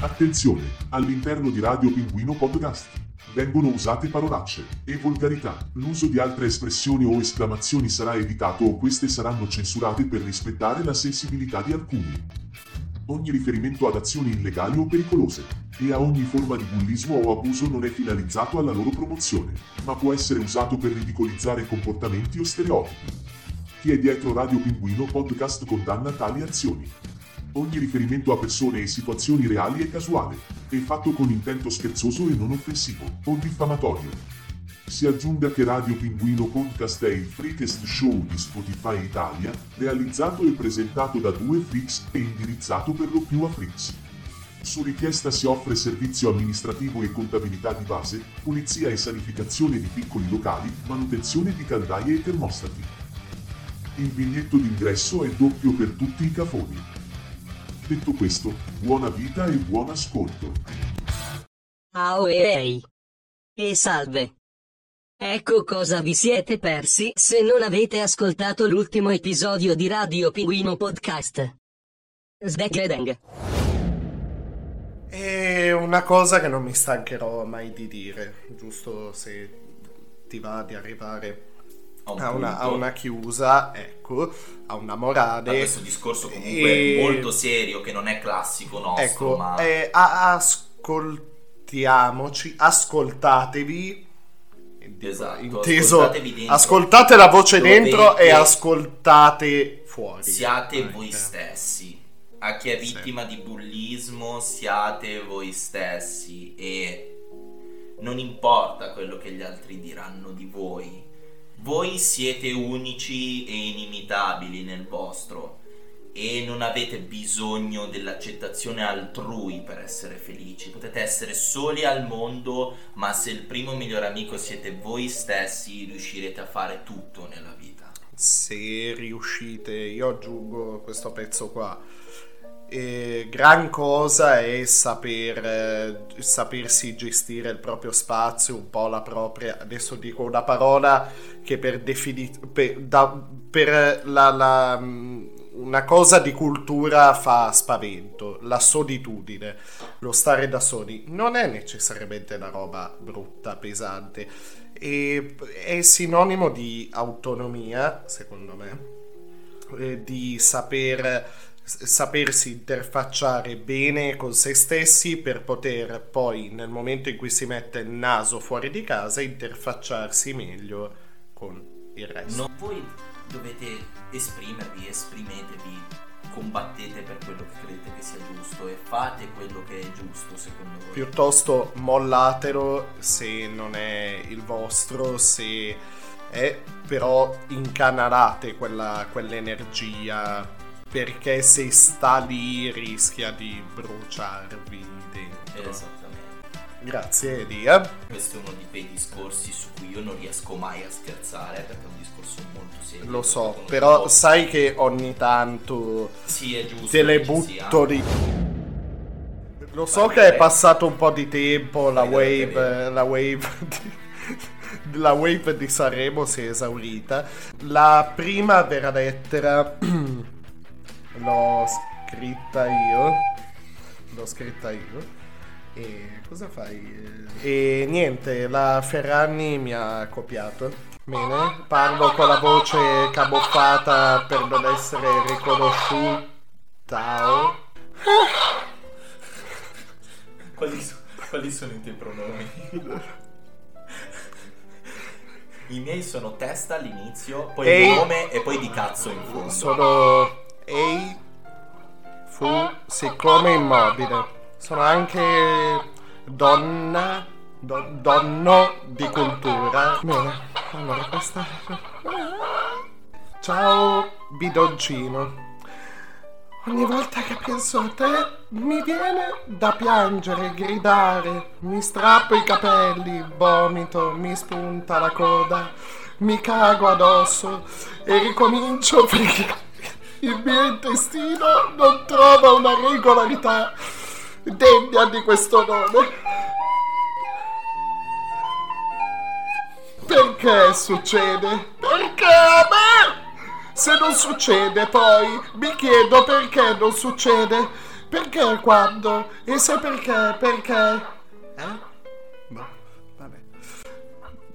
Attenzione, all'interno di Radio Pinguino Podcast vengono usate parolacce e volgarità. L'uso di altre espressioni o esclamazioni sarà evitato o queste saranno censurate per rispettare la sensibilità di alcuni. Ogni riferimento ad azioni illegali o pericolose e a ogni forma di bullismo o abuso non è finalizzato alla loro promozione, ma può essere usato per ridicolizzare comportamenti o stereotipi. Chi è dietro Radio Pinguino Podcast condanna tali azioni. Ogni riferimento a persone e situazioni reali è casuale, e fatto con intento scherzoso e non offensivo, o diffamatorio. Si aggiunga che Radio Pinguino Podcast è il freakest show di Spotify Italia, realizzato e presentato da due freaks e indirizzato per lo più a freaks. Su richiesta si offre servizio amministrativo e contabilità di base, pulizia e sanificazione di piccoli locali, manutenzione di caldaie e termostati. Il biglietto d'ingresso è doppio per tutti i cafoni. Detto questo, buona vita e buon ascolto. Ciao e ehi. E salve. Ecco cosa vi siete persi se non avete ascoltato l'ultimo episodio di Radio Pinguino Podcast. Sdekledeng. È una cosa che non mi stancherò mai di dire, giusto se ti va di arrivare A un a una, punto. a una chiusa, ecco, a una morale. questo discorso comunque E- molto serio che non è classico nostro, Ecco, ma eh, ascoltiamoci, ascoltatevi. Esatto, inteso, ascoltatevi dentro. ascoltate la voce Dovete- dentro e ascoltate fuori. siate Ecco. voi stessi. A chi è Sì. vittima di bullismo, siate voi stessi e non importa quello che gli altri diranno di voi. Voi siete unici e inimitabili nel vostro e non avete bisogno dell'accettazione altrui per essere felici. Potete essere soli al mondo, ma se il primo miglior amico siete voi stessi, riuscirete a fare tutto nella vita. Se riuscite, io aggiungo questo pezzo qua. E gran cosa è saper, eh, sapersi gestire il proprio spazio, un po' la propria. Adesso dico una parola che per definizione. Per, per la, la, mm, una cosa di cultura fa spavento, la solitudine, lo stare da soli. Non è necessariamente una roba brutta, pesante. E è sinonimo di autonomia, secondo me, eh, di saper sapersi interfacciare bene con se stessi per poter poi nel momento in cui si mette il naso fuori di casa interfacciarsi meglio con il resto. Non voi dovete esprimervi, esprimetevi, combattete per quello che credete che sia giusto e fate quello che è giusto secondo voi. Piuttosto mollatelo se non è il vostro, se è però incanalate quella, quell'energia perché se sta lì rischia di bruciarvi dentro. Esattamente. Grazie Elia. Questo è uno di quei discorsi su cui io non riesco mai a scherzare perché è un discorso molto serio. Lo so, però sai che ogni tanto Sì, è giusto. te le butto lì. Lo so Vai, che è passato un po' di tempo, la wave, la wave di, la wave di Sanremo si è esaurita. La prima vera lettera l'ho scritta io. L'ho scritta io. E cosa fai? E niente, la Ferragni mi ha copiato. Bene, parlo con la voce camuffata per non essere riconosciuta. Ciao. Quali, so- quali sono i tuoi pronomi? I miei sono testa all'inizio, poi Ehi. il nome e poi di cazzo in fondo. Sono Ei fu siccome immobile. Sono anche donna do- donno di cultura. Bene, allora questa Ciao bidoncino. Ogni volta che penso a te mi viene da piangere, gridare, mi strappo i capelli, vomito, mi spunta la coda, mi cago addosso e ricomincio perché il mio intestino non trova una regolarità degna di questo nome. Perché succede? Perché a me? Se non succede poi, mi chiedo perché non succede. Perché quando? E se perché? Perché? Eh?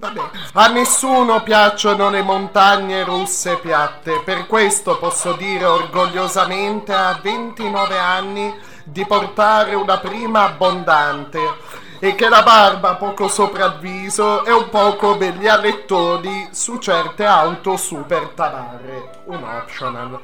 Vabbè. A nessuno piacciono le montagne russe piatte, per questo posso dire orgogliosamente a 29 anni di portare una prima abbondante e che la barba poco sopra il viso è un po' come gli alettoni su certe auto super tamarre, un optional.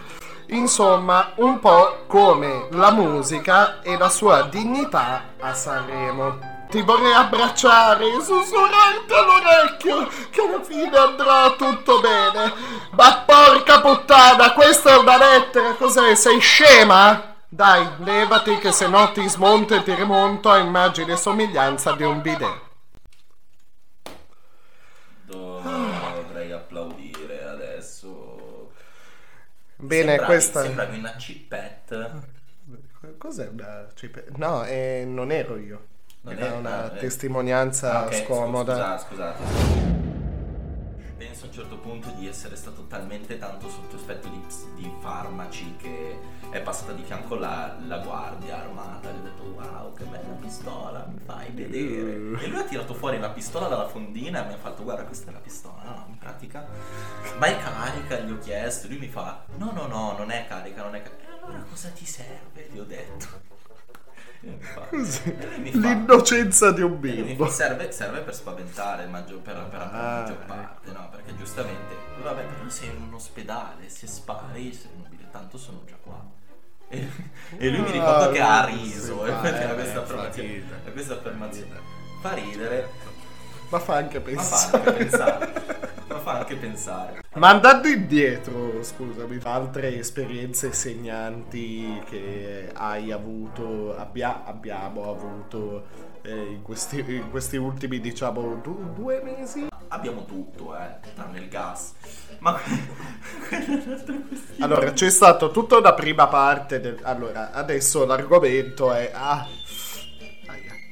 Insomma, un po' come la musica e la sua dignità a Sanremo. Ti vorrei abbracciare e sussurrarti all'orecchio che alla fine andrà tutto bene. Ma porca puttana, questa è una lettera, cos'è? Sei scema? Dai, levati che se no ti smonto e ti rimonto a immagine e somiglianza di un bidet. Dovrei applaudire adesso. Bene, Sembravi- questa... Sembravi una cippette. Cos'è una cipe- No, eh, non ero io. Non eri- una eh. testimonianza Ah, ok, scomoda. scusa- scusate. Penso a un certo punto di essere stato talmente tanto sotto effetto di, di farmaci che è passata di fianco la, la guardia armata. Gli ho detto wow che bella pistola, mi fai vedere. Mm. E lui ha tirato fuori la pistola dalla fondina e mi ha fatto guarda questa è la pistola. No, in pratica. Ma è carica? Gli ho chiesto. Lui mi fa no no no non è carica, non è carica. E allora cosa ti serve? Gli ho detto. Mi Così. e mi fa- L'innocenza di un e mi bimbo. serve, serve per spaventare maggior, per, per la Ah, maggior parte, no? Perché giustamente, vabbè, però sei in un ospedale, se spari sei nobile, tanto sono già qua. E, e lui mi ricordo Ah, che ha riso, sì, e eh, era questa affermazione, questa affermazione fa ridere, Ma fa anche ma fa anche pensare. fa anche pensare. Ma andando indietro, scusami, altre esperienze segnanti che hai avuto, abbia- abbiamo avuto eh, in, questi, in questi ultimi, diciamo, du- due mesi? Abbiamo tutto, eh, tranne il gas. Ma. Allora, c'è stata tutta una prima parte del... Allora, adesso l'argomento è... Ah,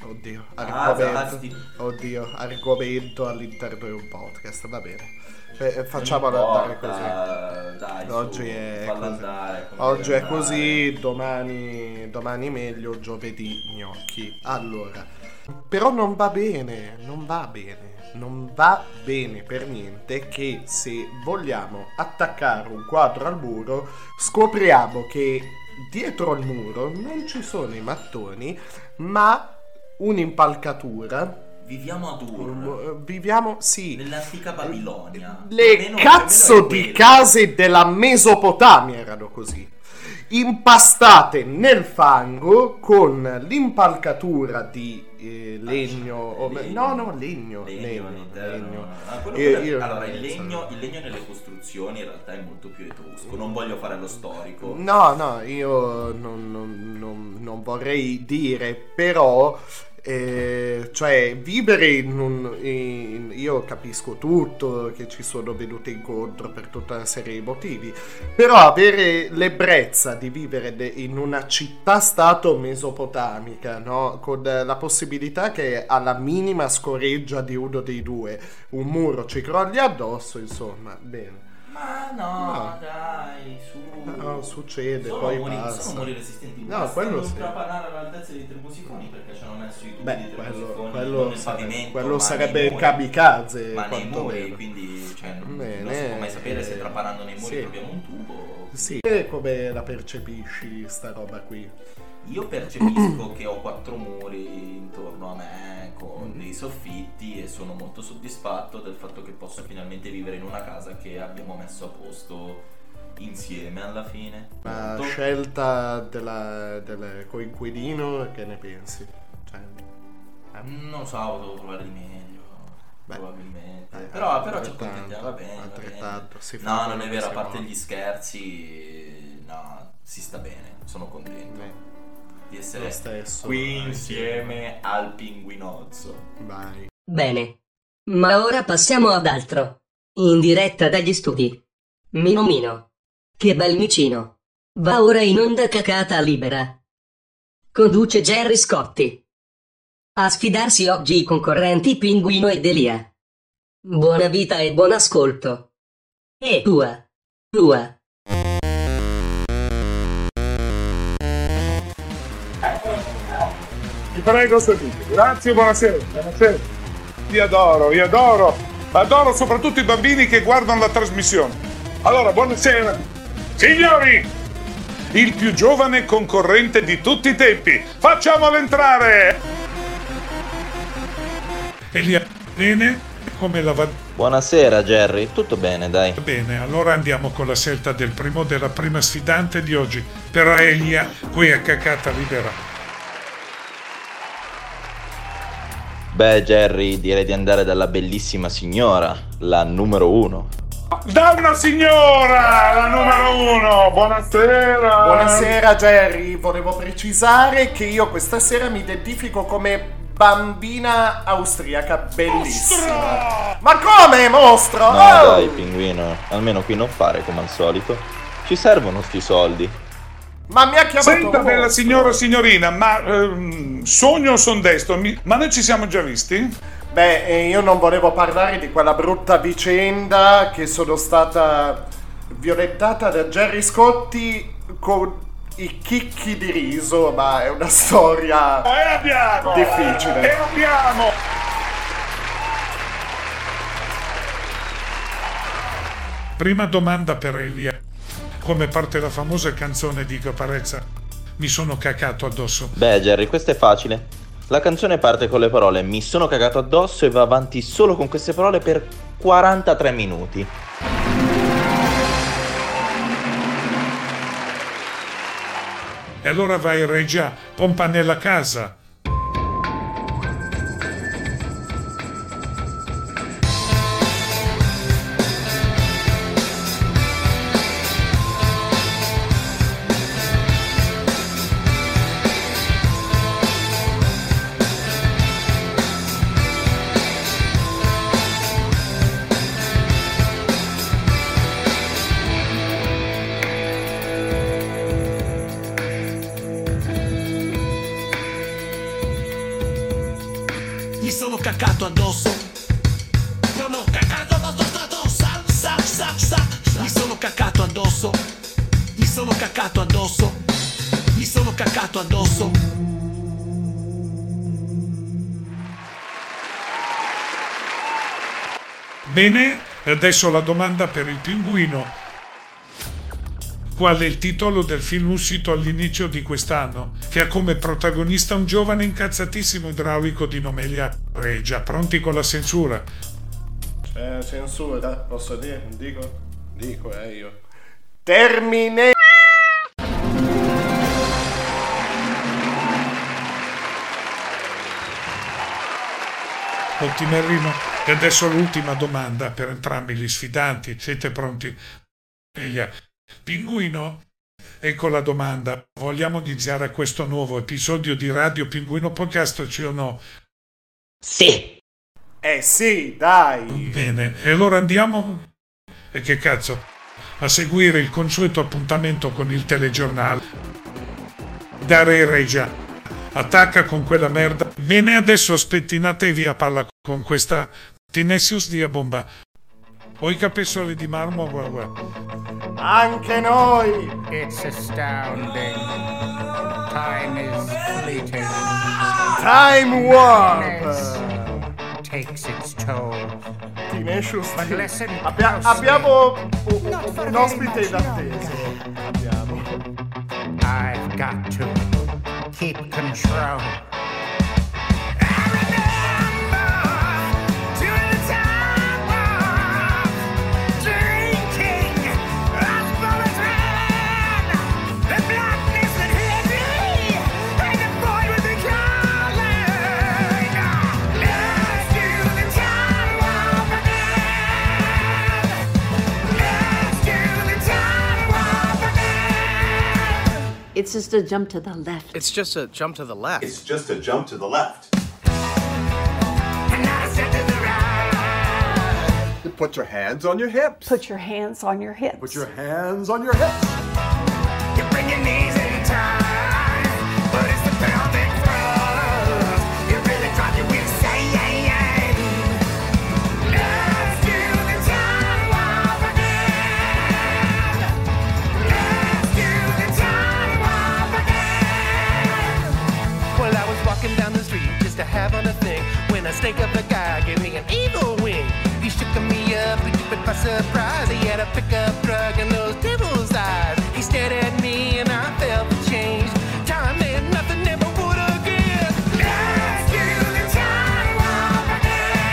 oddio, Ah, argomento... Zasti. Oddio, argomento all'interno di un podcast, va bene. Eh, facciamolo Non andare così. Dai, Oggi su, è così. andare Oggi è così, domani, domani meglio, giovedì gnocchi. Allora, però non va bene, non va bene, non va bene per niente che se vogliamo attaccare un quadro al muro scopriamo che dietro al muro non ci sono i mattoni, ma un'impalcatura. Viviamo ad Ur, Um, Viviamo, sì, nell'antica Babilonia. Più o le meno- cazzo di case della Mesopotamia erano così. Impastate nel fango con l'impalcatura di eh, legno. o- legno. no, no, legno. Legno, legno, legno. Ah, Io- quello- io- allora, il legno, il legno nelle costruzioni in realtà è molto più etrusco. Non voglio fare lo storico. No, no, io non, non- non- non vorrei dire, però, eh, cioè, vivere in un... in- io capisco tutto, che ci sono venute incontro per tutta una serie di motivi, però avere l'ebbrezza di vivere de- in una città-stato mesopotamica, no? Con la possibilità che alla minima scoreggia di uno dei due un muro ci crolli addosso, insomma, bene. Ma no, No. dai, su. No, succede, sono poi muri, basta. Sono muri resistenti. No, quello non sì. trapanare all'altezza dei termosifoni perché ci hanno messo i tubi Beh, di quello, quello pavimento, quello sarebbe il kamikaze. Ma nei muri, quindi cioè, non, Bene, non si può mai sapere se eh, trapanando nei muri sì. troviamo un tubo. Sì, e come la percepisci sta roba qui? Io percepisco che ho quattro muri intorno a me con Mm. dei soffitti e sono molto soddisfatto del fatto che posso finalmente vivere in una casa che abbiamo messo a posto insieme alla fine. La Molto. scelta della, del coinquilino, che ne pensi? Cioè, eh, Non so, potevo trovare di meglio. Beh, probabilmente. eh, però, però ci accontentiamo. Va bene. va bene. altrettanto, si fa No, non è vero, a parte gli scherzi, no, si sta bene. Sono contento Beh, di essere stesso. qui insieme al pinguinozzo. Vai. Bene. Ma ora passiamo ad altro. In diretta dagli studi. Mino Mino. Che bel micino. Va ora in onda cacata libera. Conduce Jerry Scotti. A sfidarsi oggi i concorrenti Pinguino ed Elia. Buona vita e buon ascolto. E tua. Tua. Prego seduti. Grazie, buonasera. Buonasera. Vi adoro, vi adoro. Adoro soprattutto i bambini che guardano la trasmissione. Allora, buonasera. Signori, il più giovane concorrente di tutti i tempi. Facciamolo entrare! Elia, bene? Come la va? Buonasera Jerry, tutto bene dai. Bene, allora andiamo con la scelta del primo della prima sfidante di oggi. Per Elia, qui a Cacata Libera. Beh Jerry, direi di andare dalla bellissima signora, la numero uno. Da una signora, la numero uno. Buonasera. Buonasera Jerry, volevo precisare che io questa sera mi identifico come bambina austriaca bellissima. Ma come mostro? No Oh! dai pinguino, almeno qui non fare come al solito. Ci servono sti soldi. Ma mi ha chiamato Senta, bella mostro. signora signorina, ma ehm, sogno o son destro? Mi- ma noi ci siamo già visti? Beh, eh, io non volevo parlare di quella brutta vicenda che sono stata violentata da Jerry Scotti con i chicchi di riso, ma è una storia... E abbiamo! Difficile. E abbiamo! Prima domanda per Elia. Come parte la famosa canzone di Caparezza? Mi sono cacato addosso. Beh Jerry, questo è facile. La canzone parte con le parole mi sono cagato addosso e va avanti solo con queste parole per 43 minuti. E allora vai Regia, pompa nella casa. Bene, adesso la domanda per il pinguino. Qual è il titolo del film uscito all'inizio di quest'anno, che ha come protagonista un giovane incazzatissimo idraulico di nome Elia Regia? Pronti con la censura? Eh, censura, posso dire? Dico? Dico, eh, io. Termine... Ottimerrimo. E adesso l'ultima domanda per entrambi gli sfidanti. Siete pronti? Pinguino? Ecco la domanda. Vogliamo iniziare questo nuovo episodio di Radio Pinguino Podcast, sì o no? Sì! Eh sì, dai. Bene, e allora andiamo. E che cazzo? A seguire il consueto appuntamento con il telegiornale. Dare Regia. Attacca con quella merda. Bene, adesso spettinatevi a palla con questa Tinesius di bomba. Ho i capezzoli di marmo, guarda. Anche noi. It's astounding. Time is fleeting. Time Warp. Takes its toll. Abbia- closely. abbiamo un, un ospite in attesa. Abbiamo. I've got to keep control. It's just a jump to the left. It's just a jump to the left. It's just a jump to the left. Put your hands on your hips. Put your hands on your hips. Put your hands on your hips. Snake of a guy gave me an evil wing. He shook me up and took it by surprise. He had a pickup truck and those devil's eyes. He stared at me and I felt the change. Time meant nothing, never would again. Let's do the time warp again.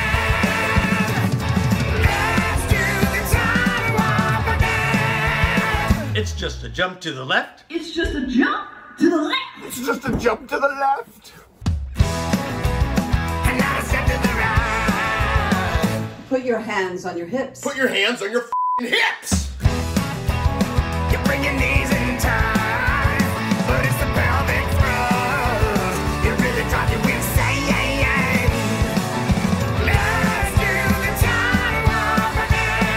Let's do the time warp again. It's just a jump to the left. It's just a jump to the left. It's just a jump to the left. Put your hands on your hips. Put your hands on your f***ing hips. You bring your knees in tight, but it's the pelvic thrust. It really drives you insane. Let's do the time warp again.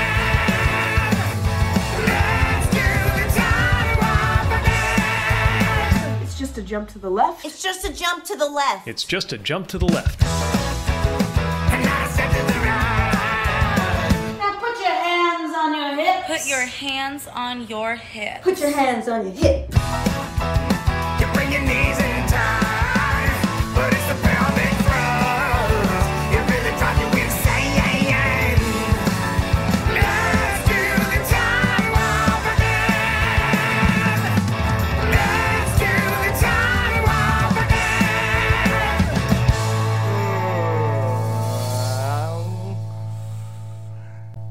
Let's do the time warp again. It's just a jump to the left. It's just a jump to the left. It's just a jump to the left. Your hips. Put your hands on your hips. Put your hands on your hips. You bring your knees in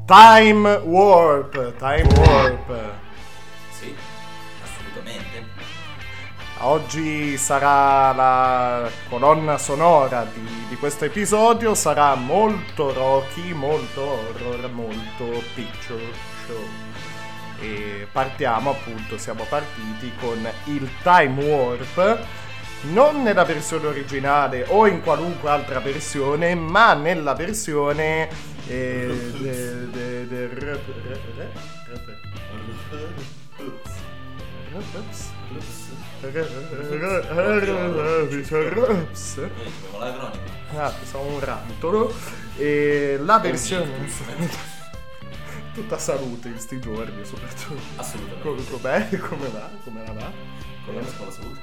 Time Warp, Time Warp. Sì, assolutamente. Oggi sarà la colonna sonora di, di questo episodio, sarà molto Rocky, molto horror, molto picture show. E partiamo appunto, siamo partiti con il Time Warp, non nella versione originale o in qualunque altra versione, ma nella versione... eh, de- de- de- re- Rups. Abbiamo l'acronimo. Ah, sono un rantolo. E la versione. Tutta salute in sti giorni, soprattutto. Assolutamente. Co- Com'è? Come va? Come la va? Con la scuola salute.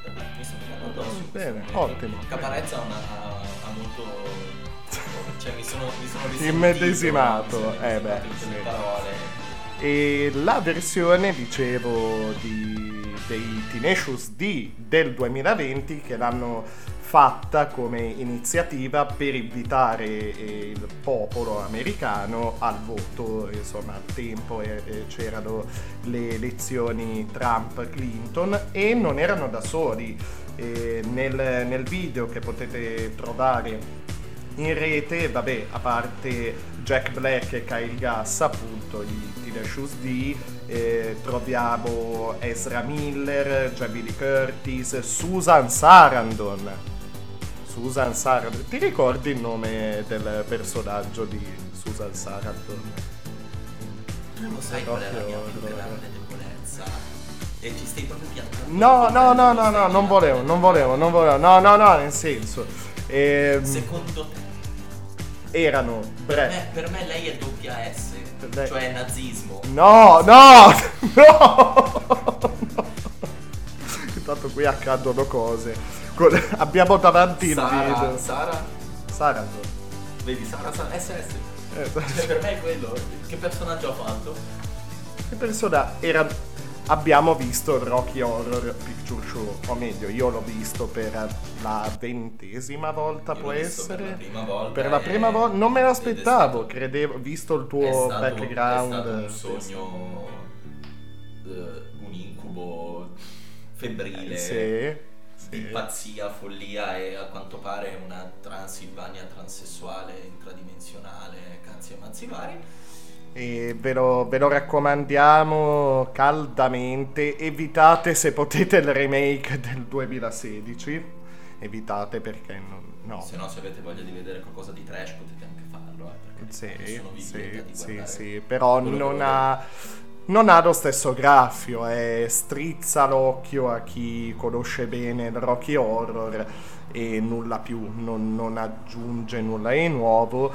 Bene, ottimo. Caparezza ha molto... Cioè mi sono, mi sono Immedesimato, mi sono eh beh, sì. parole. E la versione, dicevo, di, dei Tenacious D del 2020 che l'hanno fatta come iniziativa per invitare eh, il popolo americano al voto, insomma al tempo eh, eh, c'erano le elezioni Trump-Clinton e non erano da soli. Eh, nel, nel video che potete trovare in rete, vabbè, a parte Jack Black e Kyle Gass, appunto i Tenacious D, eh, troviamo Ezra Miller, Jamie Lee Curtis, Susan Sarandon. Susan Sarandon, ti ricordi il nome del personaggio di Susan Sarandon? Non lo sai qual è la mia più Proprio- grande debolezza? E ci stai proprio piantando. No, no, no, no, no, non volevo, non volevo, non volevo, no, no, no, nel senso. ehm, Secondo te? Erano Per me, per me lei è doppia S, lei- cioè nazismo. No, no, no, no. Intanto qui accadono cose. Abbiamo davanti il Sara, video. Sara, Sarandon. vedi Sara, Sara SS. Eh, Cioè, per me è quello. Che personaggio ha fatto? Che persona era... Abbiamo visto il Rocky Horror Picture Show, o meglio, io l'ho visto per la ventesima volta, Io può essere? per la prima volta Per la prima volta? Non me è l'aspettavo, stato- credevo, visto il È tuo stato, background. è stato un sogno, eh, un incubo febbrile. Sì, Di pazzia, follia e a quanto pare una Transilvania transessuale intradimensionale, cazzi e mazzi vari. E ve lo, ve lo raccomandiamo caldamente. Evitate se potete il remake del 2016. Evitate perché non. No. Se no, se avete voglia di vedere qualcosa di trash potete anche farlo. Eh, Sì, sì, sì, sì, però non ha, non ha lo stesso graffio, eh, strizza l'occhio a chi conosce bene il Rocky Horror e nulla più, non, non aggiunge nulla di nuovo.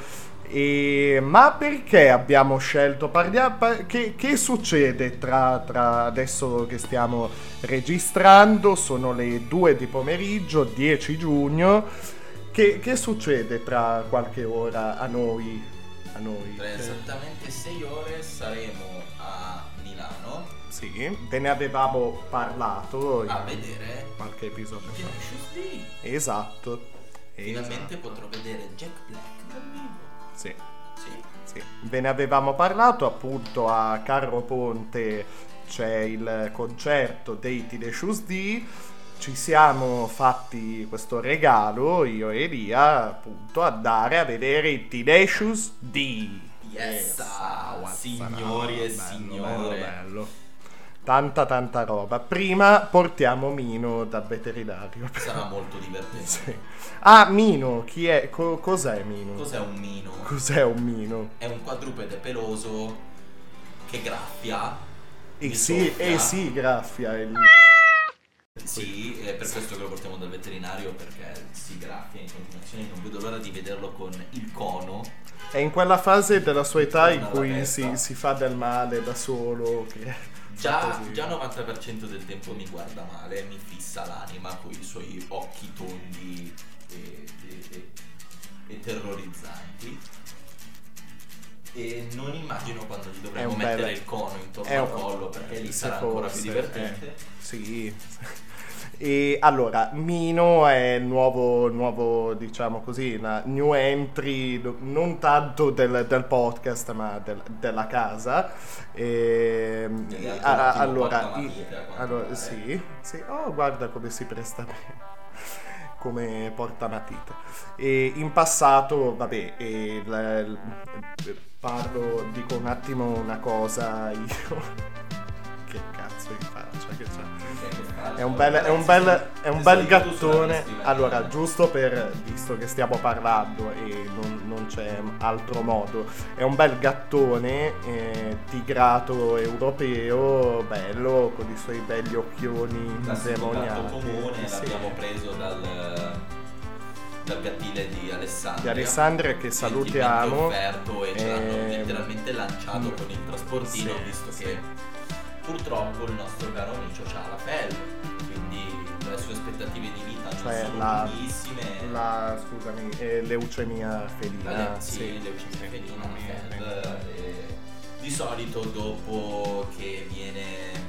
E- ma perché abbiamo scelto? Parliamo, pa- che, che succede tra, tra adesso che stiamo registrando? Sono le 2 di pomeriggio, 10 giugno. che, che succede tra qualche ora a noi? A noi? Tra esattamente 6 ore saremo a Milano Sì, ve ne avevamo parlato a vedere qualche episodio fa. Esatto. Finalmente potrò vedere Jack Black dal vivo. Sì. Sì. Sì, ve ne avevamo parlato appunto a Carro Ponte c'è il concerto dei Tenacious D ci siamo fatti questo regalo io e Elia appunto andare a vedere i Tenacious D Yes, ah, what's signori e bello, signore. bello, bello. Tanta tanta roba prima portiamo Mino dal veterinario Sarà molto divertente. Sì. ah Mino chi è Co- cos'è Mino? Cos'è un mino? cos'è un Mino? È un quadrupede peloso che graffia. E sì, soffia. e sì, graffia il... Sì, è per questo che lo portiamo dal veterinario perché si graffia in continuazione. Non vedo l'ora di vederlo con il cono. È in quella fase della sua età in cui si, si fa del male da solo. Che Già, così. già 90% del tempo mi guarda male, mi fissa l'anima con i suoi occhi tondi e, e- e- e terrorizzanti. E non immagino quando gli un mettere bel- il cono intorno è al collo perché lì sarà ancora più divertente. eh, sì. E allora, Mino è il nuovo, nuovo, diciamo così, una new entry, no- non tanto del, del podcast, ma del- della casa. E, e- altri a- allora, i- quando allora, sì, sì, oh, guarda come si presta bene. Come porta matita. E in passato, vabbè, e il- il- parlo, dico un attimo una cosa io. che cazzo in faccia che c'è? È un bel, è un bel, è un bel gattone. Allora, giusto per, visto che stiamo parlando e non, non c'è altro modo, è un bel gattone eh, tigrato europeo, bello, con i suoi belli occhioni indemoniati. comune, Sì. l'abbiamo preso dal, dal gattile di Alessandria. Di Alessandria che salutiamo. offerto e ce l'hanno Ehm, letteralmente lanciato con il trasportino sì, visto sì. che purtroppo il nostro caro amico ha la pelle quindi le sue aspettative di vita Cioè sono la, lunghissime la scusami, eh, leucemia felina. La le- sì, sì. leucemia felina, viene. FED, e di solito dopo che viene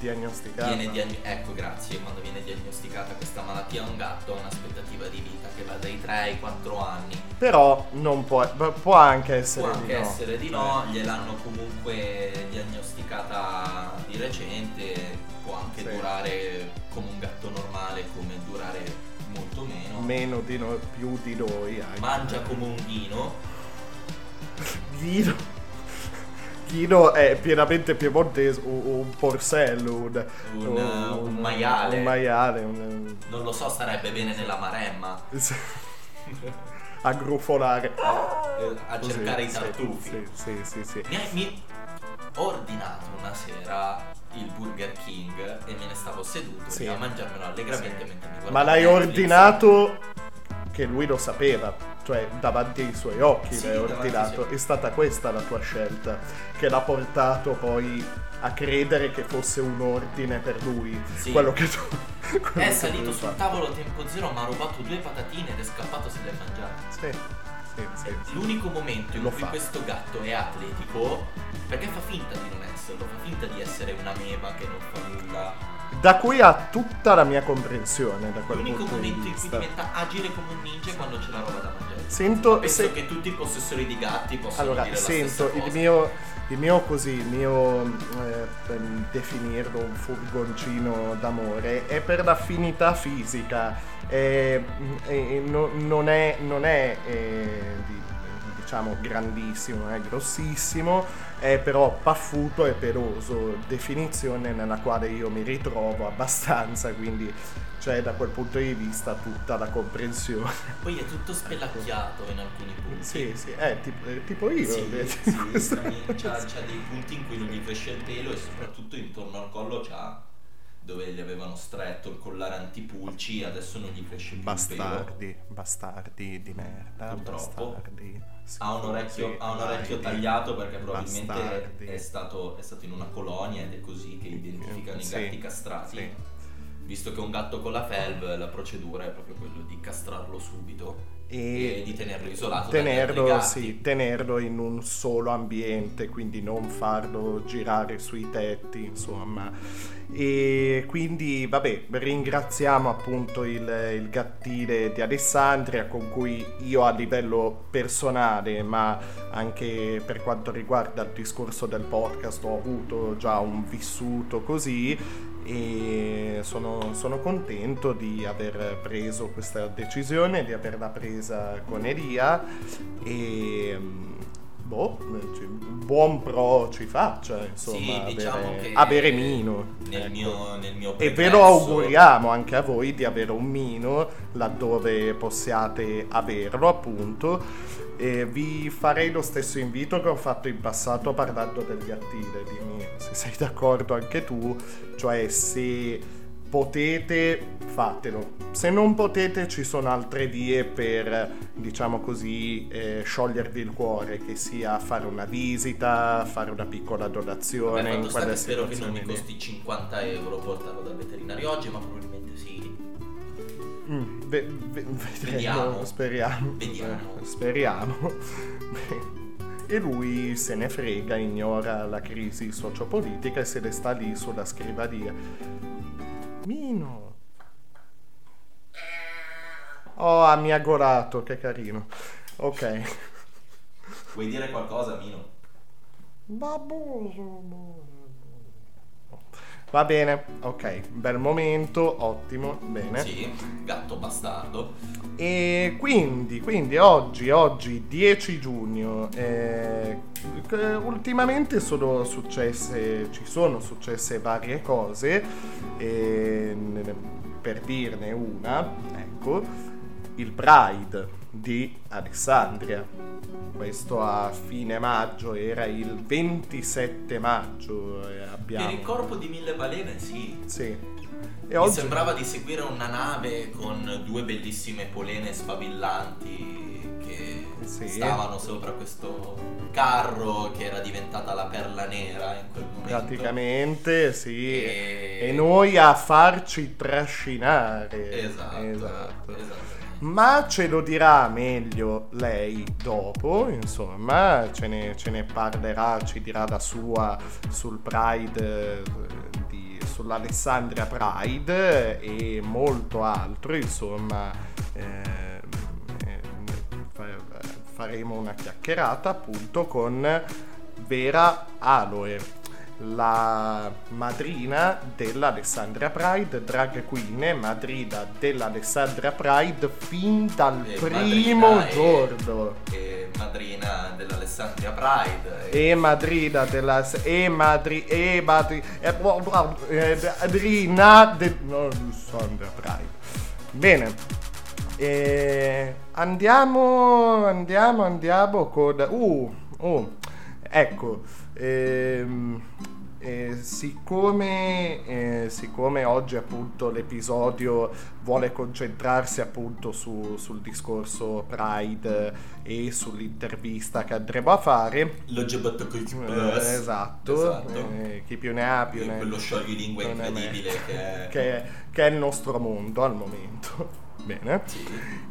Diagnosticata. Viene diagno- ecco, grazie. Quando viene diagnosticata questa malattia a un gatto ha un'aspettativa di vita che va dai 3 ai 4 anni. Però non può, può anche essere Può di anche no. essere di no, gliel'hanno comunque diagnosticata di recente, può anche Sì. durare come un gatto normale, come durare molto meno. Meno di noi, più di noi anche. Mangia come un ghino. Ghino. Ghino è pienamente piemontese, un, un porsello, un, Un, un maiale. Un maiale, un- Non lo so, starebbe bene nella Maremma. a grufolare. eh, A Così, cercare i tartufi. Sì, sì, sì. Mi, mi ho ordinato una sera il Burger King e me ne stavo seduto Sì. a mangiarmelo allegramente mentre mi guardavo Ma l'hai ordinato che lui lo sapeva, cioè davanti ai suoi occhi Sì, l'hai ordinato. suoi- È stata questa la tua scelta che l'ha portato poi a credere che fosse un ordine per lui. Sì. Quello che tu. quello È salito sul tavolo tempo zero, mi ha rubato due patatine ed è scappato se le ha mangiate. Sì, sì, sì, sì. L'unico momento in cui fa. questo gatto è atletico, perché fa finta di non esserlo, fa finta di essere una meva che non fa nulla. Da cui ha tutta la mia comprensione da quel L'unico punto di momento in cui vista. diventa agile come un ninja è quando c'è la roba da mangiare. Sento- Penso se- che tutti i possessori di gatti possono Allora, dire la sento il mio, il mio così, il mio eh, per definirlo un furgoncino d'amore è per l'affinità fisica. Eh, eh, no- non è, non è eh, di- diciamo grandissimo, non è grossissimo, è però paffuto e peloso, definizione nella quale io mi ritrovo abbastanza, quindi c'è da quel punto di vista tutta la comprensione. Poi è tutto spelacchiato in alcuni punti. Sì, sì, è tipo, è tipo io. Sì, sì, questo- c'ha, c'ha dei punti in cui non gli cresce il pelo e soprattutto intorno al collo c'ha dove gli avevano stretto il collare antipulci adesso non gli cresce più il pelo. Bastardi, bastardi di merda, Purtroppo. bastardi. Ha un orecchio, ha un orecchio tagliato perché probabilmente è stato, è stato in una colonia ed è così che identificano i Sì, gatti castrati. sì. visto che un gatto con la felv, la procedura è proprio quello di castrarlo subito E e, di tenerlo isolato. tenerlo, sì, tenerlo in un solo ambiente, quindi non farlo girare sui tetti, insomma. E quindi, vabbè, ringraziamo appunto il, il gattile di Alessandria con cui io a livello personale, ma anche per quanto riguarda il discorso del podcast, ho avuto già un vissuto così e sono, sono contento di aver preso questa decisione, di averla presa con Elia e boh, buon pro ci faccia insomma Sì, diciamo avere, avere Mino. Nel ecco. mio, nel mio E ve lo auguriamo anche a voi di avere un Mino laddove possiate averlo appunto. E vi farei lo stesso invito che ho fatto in passato parlando del gattile, dimmi se sei d'accordo anche tu, cioè se potete fatelo, se non potete ci sono altre vie per diciamo così eh, sciogliervi il cuore, che sia fare una visita, fare una piccola donazione Beh, in spero che non mi costi 50 euro portarlo dal veterinario oggi, ma probabilmente. Mm, ve- ve- vedremo, Vediamo. speriamo. Vediamo. Eh, speriamo. e lui se ne frega, ignora la crisi sociopolitica e se ne sta lì sulla scrivania. Mino. Oh, ha miagorato, che carino. Ok. Vuoi dire qualcosa, Mino? Baboso. Va bene, ok, bel momento, ottimo, bene. Sì, gatto bastardo. E quindi, quindi oggi, oggi 10 giugno, eh, che ultimamente sono successe, ci sono successe varie cose, e, per dirne una, ecco, il Pride di Alessandria. Questo a fine maggio, era il 27 maggio, e abbiamo... Per il corpo di mille balene, sì. Sì. E Mi oggi... sembrava di seguire una nave con due bellissime polene sfavillanti che Sì. stavano sopra questo carro che era diventata la perla nera in quel momento. Praticamente sì, E- e noi a farci trascinare. Esatto, Esatto. esattamente. Ma ce lo dirà meglio lei dopo, insomma, ce ne, ce ne parlerà, ci dirà la sua sul Pride, eh, di- sull'Alessandria Pride e molto altro, insomma. eh, fa- faremo una chiacchierata appunto con Vera Aloe la madrina dell'Alessandria Pride, drag queen, madrina dell'Alessandria Pride fin dal E primo madrina e- giorno. E madrina dell'Alessandria Pride. E madrina della e madri e madri e e madrina dell'Alessandria Pride. Bene. E andiamo andiamo andiamo con uh, uh ecco ehm, eh, siccome, eh, siccome oggi appunto l'episodio vuole concentrarsi appunto su- sul discorso Pride e sull'intervista che andremo a fare L'LGBTQ+. eh, esatto, Esatto. eh, chi più ne ha più E ne quello scioglilingua incredibile che è- che, che è il nostro mondo al momento bene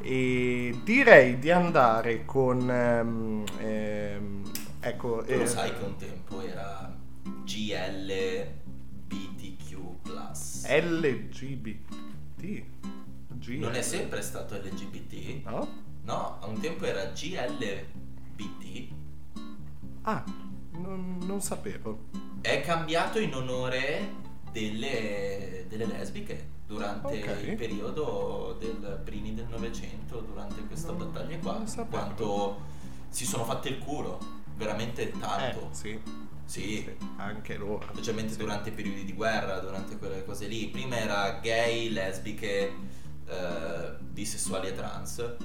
e direi di andare con ehm, ehm, ecco Tu lo eh, sai che un tempo era GLBTQ+. LGBT G- Non è sempre stato LGBT? no? No, a un tempo era GLBT. ah non, non sapevo È cambiato in onore delle, delle lesbiche durante Ok. il periodo del primi del Novecento, durante questa Non- battaglia qua, quanto si sono fatte il culo, veramente tanto. Eh, sì, Sì, anche loro specialmente durante i periodi di guerra, durante quelle cose lì. Prima era gay, lesbiche, eh, bisessuali e trans.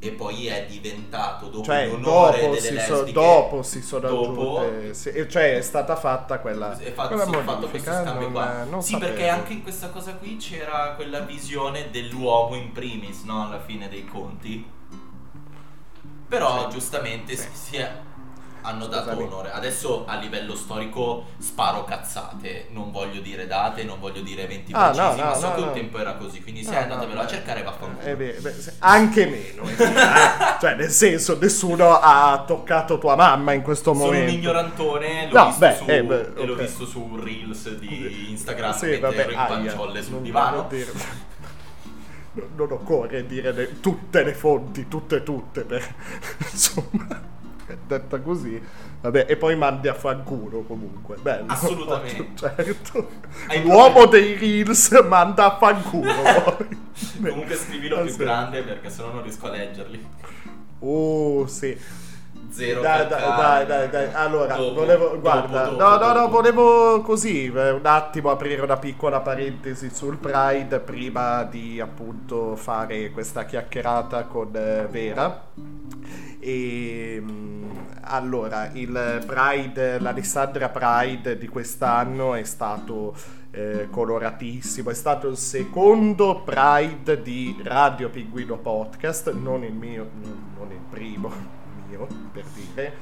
E poi è diventato dopo cioè l'onore dopo delle si, so- dopo si sono dopo- aggiunte cioè è stata fatta quella, è fatto, quella sì, fatto questo scambio qua. non sì, sapevo. perché anche in questa cosa qui c'era quella visione dell'uomo in primis, no? Alla fine dei conti. Però Sì. giustamente Sì. si è. Hanno dato Scusami. onore. Adesso a livello storico sparo cazzate, non voglio dire date, non voglio dire eventi Ah, precisi, no, ma no, so no, che un tempo era così, quindi se andatevelo a cercare vaffanculo. Eh beh, beh, anche meno. eh. cioè, nel senso, nessuno ha toccato tua mamma in questo Sono un momento. ignorantone, l'ho, No, visto beh, su, eh, beh, e l'ho visto su un Reels di Instagram Sì, mentre vabbè, ero in panciolle sul non- divano. Non occorre dire le- tutte le fonti, tutte tutte, per, insomma, detta così. Vabbè, e poi mandi a fanculo comunque. Bello. Assolutamente. Certo. Hai L'uomo dei Reels manda a fanculo. Comunque scrivilo Ah, più sì. grande perché sennò non riesco a leggerli. Oh, sì. Zero dai, dai, dai, dai. Allora, Dopo, volevo, dopo, guarda, dopo, no, no, no, dopo. volevo così eh, un attimo aprire una piccola parentesi sul Pride prima di appunto fare questa chiacchierata con eh, Vera. E mm, allora, il Pride, l'Alessandra Pride di quest'anno è stato eh, coloratissimo, è stato il secondo Pride di Radio Pinguino Podcast, non il mio, non il primo mio per dire,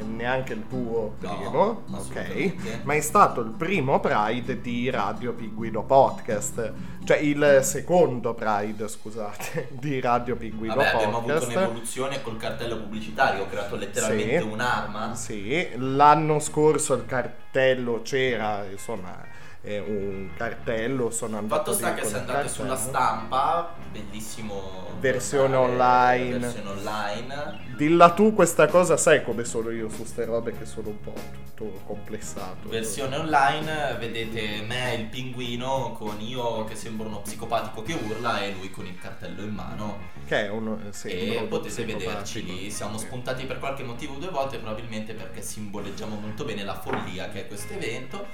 e neanche il tuo No, primo, ok? assolutamente. Ma è stato il primo Pride di Radio Pinguino Podcast, cioè il secondo Pride, scusate, di Radio Pinguino Vabbè, abbiamo avuto Podcast. un'evoluzione col cartello pubblicitario, ho creato letteralmente Sì. un'arma. Sì, l'anno scorso il cartello c'era, insomma, eh, un cartello, sono andato fatto sta che se andate sulla cartello. stampa, bellissimo. Versione giornale, online. Versione online. Dilla tu questa cosa, sai come sono io su ste robe che sono un po' tutto complessato. Versione online, vedete me, il pinguino, con io che sembro uno psicopatico che urla e lui con il cartello in mano. Che è uno, eh, sì, e potete vederci lì. Siamo Sì. spuntati per qualche motivo due volte, probabilmente perché simboleggiamo molto bene la follia che è questo evento.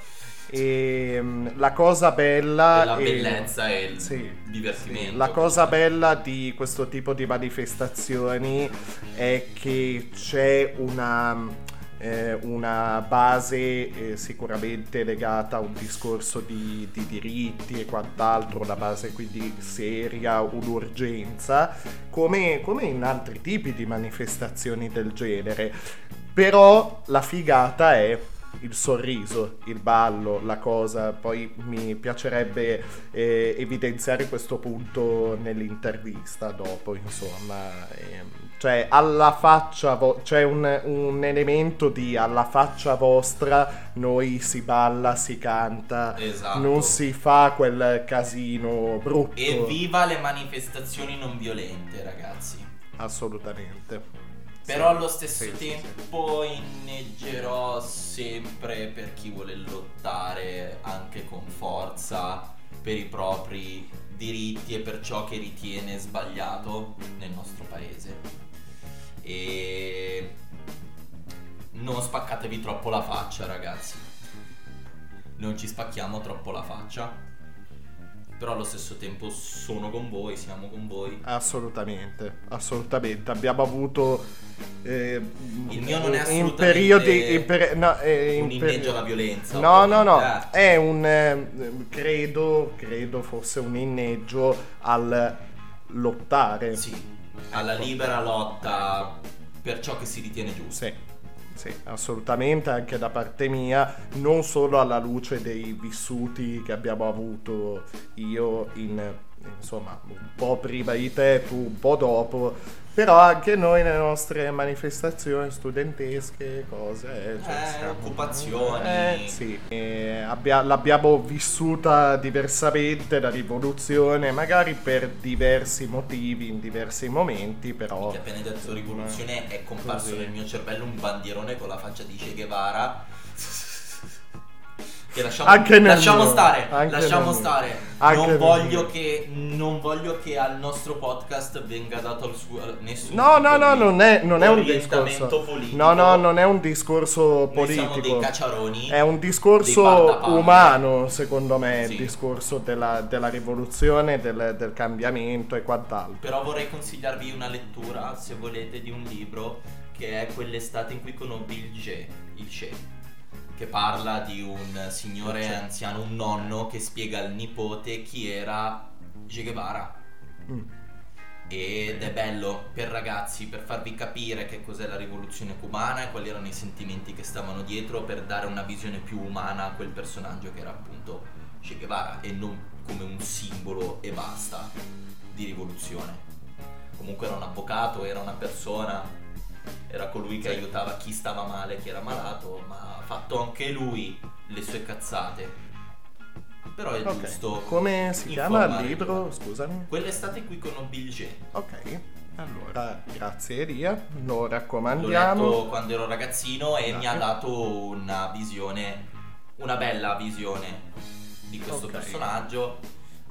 E mm, la cosa bella E la bellezza e il Sì, divertimento. sì. La cosa bella di questo tipo di manifestazioni è che c'è una, eh, una base eh, sicuramente legata a un discorso di, di diritti e quant'altro, una base quindi seria, un'urgenza, come, come in altri tipi di manifestazioni del genere. Però la figata è il sorriso, il ballo, la cosa. Poi mi piacerebbe eh, evidenziare questo punto nell'intervista dopo, insomma. Ehm, cioè, alla faccia, vo- c'è un, un elemento di alla faccia vostra noi si balla, si canta, Esatto. non si fa quel casino brutto. Evviva le manifestazioni non violente, ragazzi. Assolutamente. Però allo stesso sì, sì, sì. tempo inneggerò sempre per chi vuole lottare anche con forza per i propri diritti e per ciò che ritiene sbagliato nel nostro paese. E non spaccatevi troppo la faccia, ragazzi. Non ci spacchiamo troppo la faccia. Però allo stesso tempo sono con voi, siamo con voi. Assolutamente, assolutamente. Abbiamo avuto eh, Il mio non è in assolutamente periodi in peri- no, eh, un in inneggio alla violenza, No, no, no, è un eh, credo, credo fosse un inneggio al lottare. Sì, alla libera lotta per ciò che si ritiene giusto. Sì, sì, assolutamente, anche da parte mia, non solo alla luce dei vissuti che abbiamo avuto io in insomma un po' prima di te, tu un po' dopo, però anche noi nelle nostre manifestazioni studentesche, cose, cioè Eh, siamo- occupazioni. Eh, sì, abbia- l'abbiamo vissuta diversamente la rivoluzione, magari per diversi motivi, in diversi momenti, però... Che appena detto rivoluzione è comparso Così. nel mio cervello un bandierone con la faccia di Che Guevara. Che lasciamo, lasciamo stare, lasciamo stare. Non voglio, che, non voglio che al nostro podcast venga dato il suo, nessun No, no, no, non è, non è un discorso. politico. No, no, non è un discorso Noi politico. dei cacciaroni, È un discorso umano, secondo me, Sì. il discorso della, della rivoluzione, del, del cambiamento e quant'altro. Però vorrei consigliarvi una lettura, se volete, di un libro che è quell'estate in cui conobbi il Ge, il Che, che parla di un signore Che. anziano, un nonno, che spiega al nipote chi era Che Guevara. Mm. ed è bello per ragazzi, per farvi capire che cos'è la rivoluzione cubana e quali erano i sentimenti che stavano dietro, per dare una visione più umana a quel personaggio che era appunto Che Guevara e non come un simbolo e basta di rivoluzione. Comunque era un avvocato, era una persona, era colui che Sì. aiutava chi stava male, chi era malato, ma ha fatto anche lui le sue cazzate. Però è Ok. giusto. Come si chiama il libro? Scusami. Quell'estate qui con Bilge. Ok. Allora, grazie Elia, lo L'ho raccomandiamo. letto quando ero ragazzino e mi ha dato una visione, una bella visione di questo Ok. personaggio,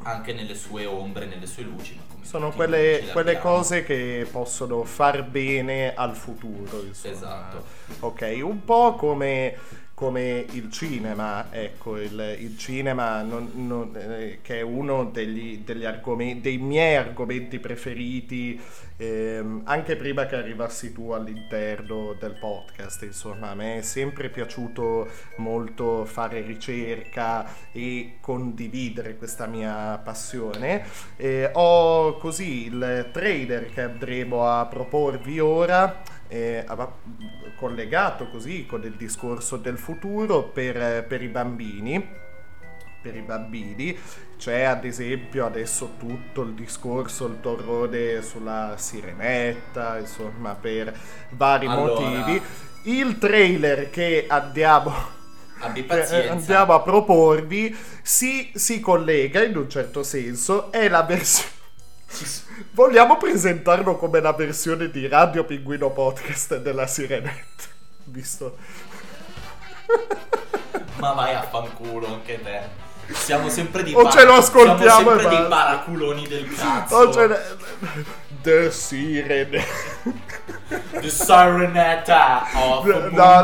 anche nelle sue ombre, nelle sue luci. ma come Sono quelle, quelle cose che possono far bene al futuro. Insomma. Esatto. Ok, un po' come, come il cinema, ecco, il, il cinema non- non- eh, che è uno degli, degli argomenti, dei miei argomenti preferiti, ehm, anche prima che arrivassi tu all'interno del podcast, insomma, a me è sempre piaciuto molto fare ricerca e condividere questa mia passione. Eh, ho così il trailer che andremo a proporvi ora eh, collegato così con il discorso del futuro per, per i bambini per i bambini c'è ad esempio adesso tutto il discorso il torrone sulla sirenetta insomma per vari Allora. motivi il trailer che andiamo andiamo a proporvi si, si collega in un certo senso è la versione vogliamo presentarlo come la versione di Radio Pinguino Podcast della Sirenetta visto Ma vai a fanculo anche te. Siamo sempre di O ce lo ascoltiamo Siamo sempre dei basta. paraculoni del cazzo. Oh, ce n'è- The Sirene The Sirenetta of no, no,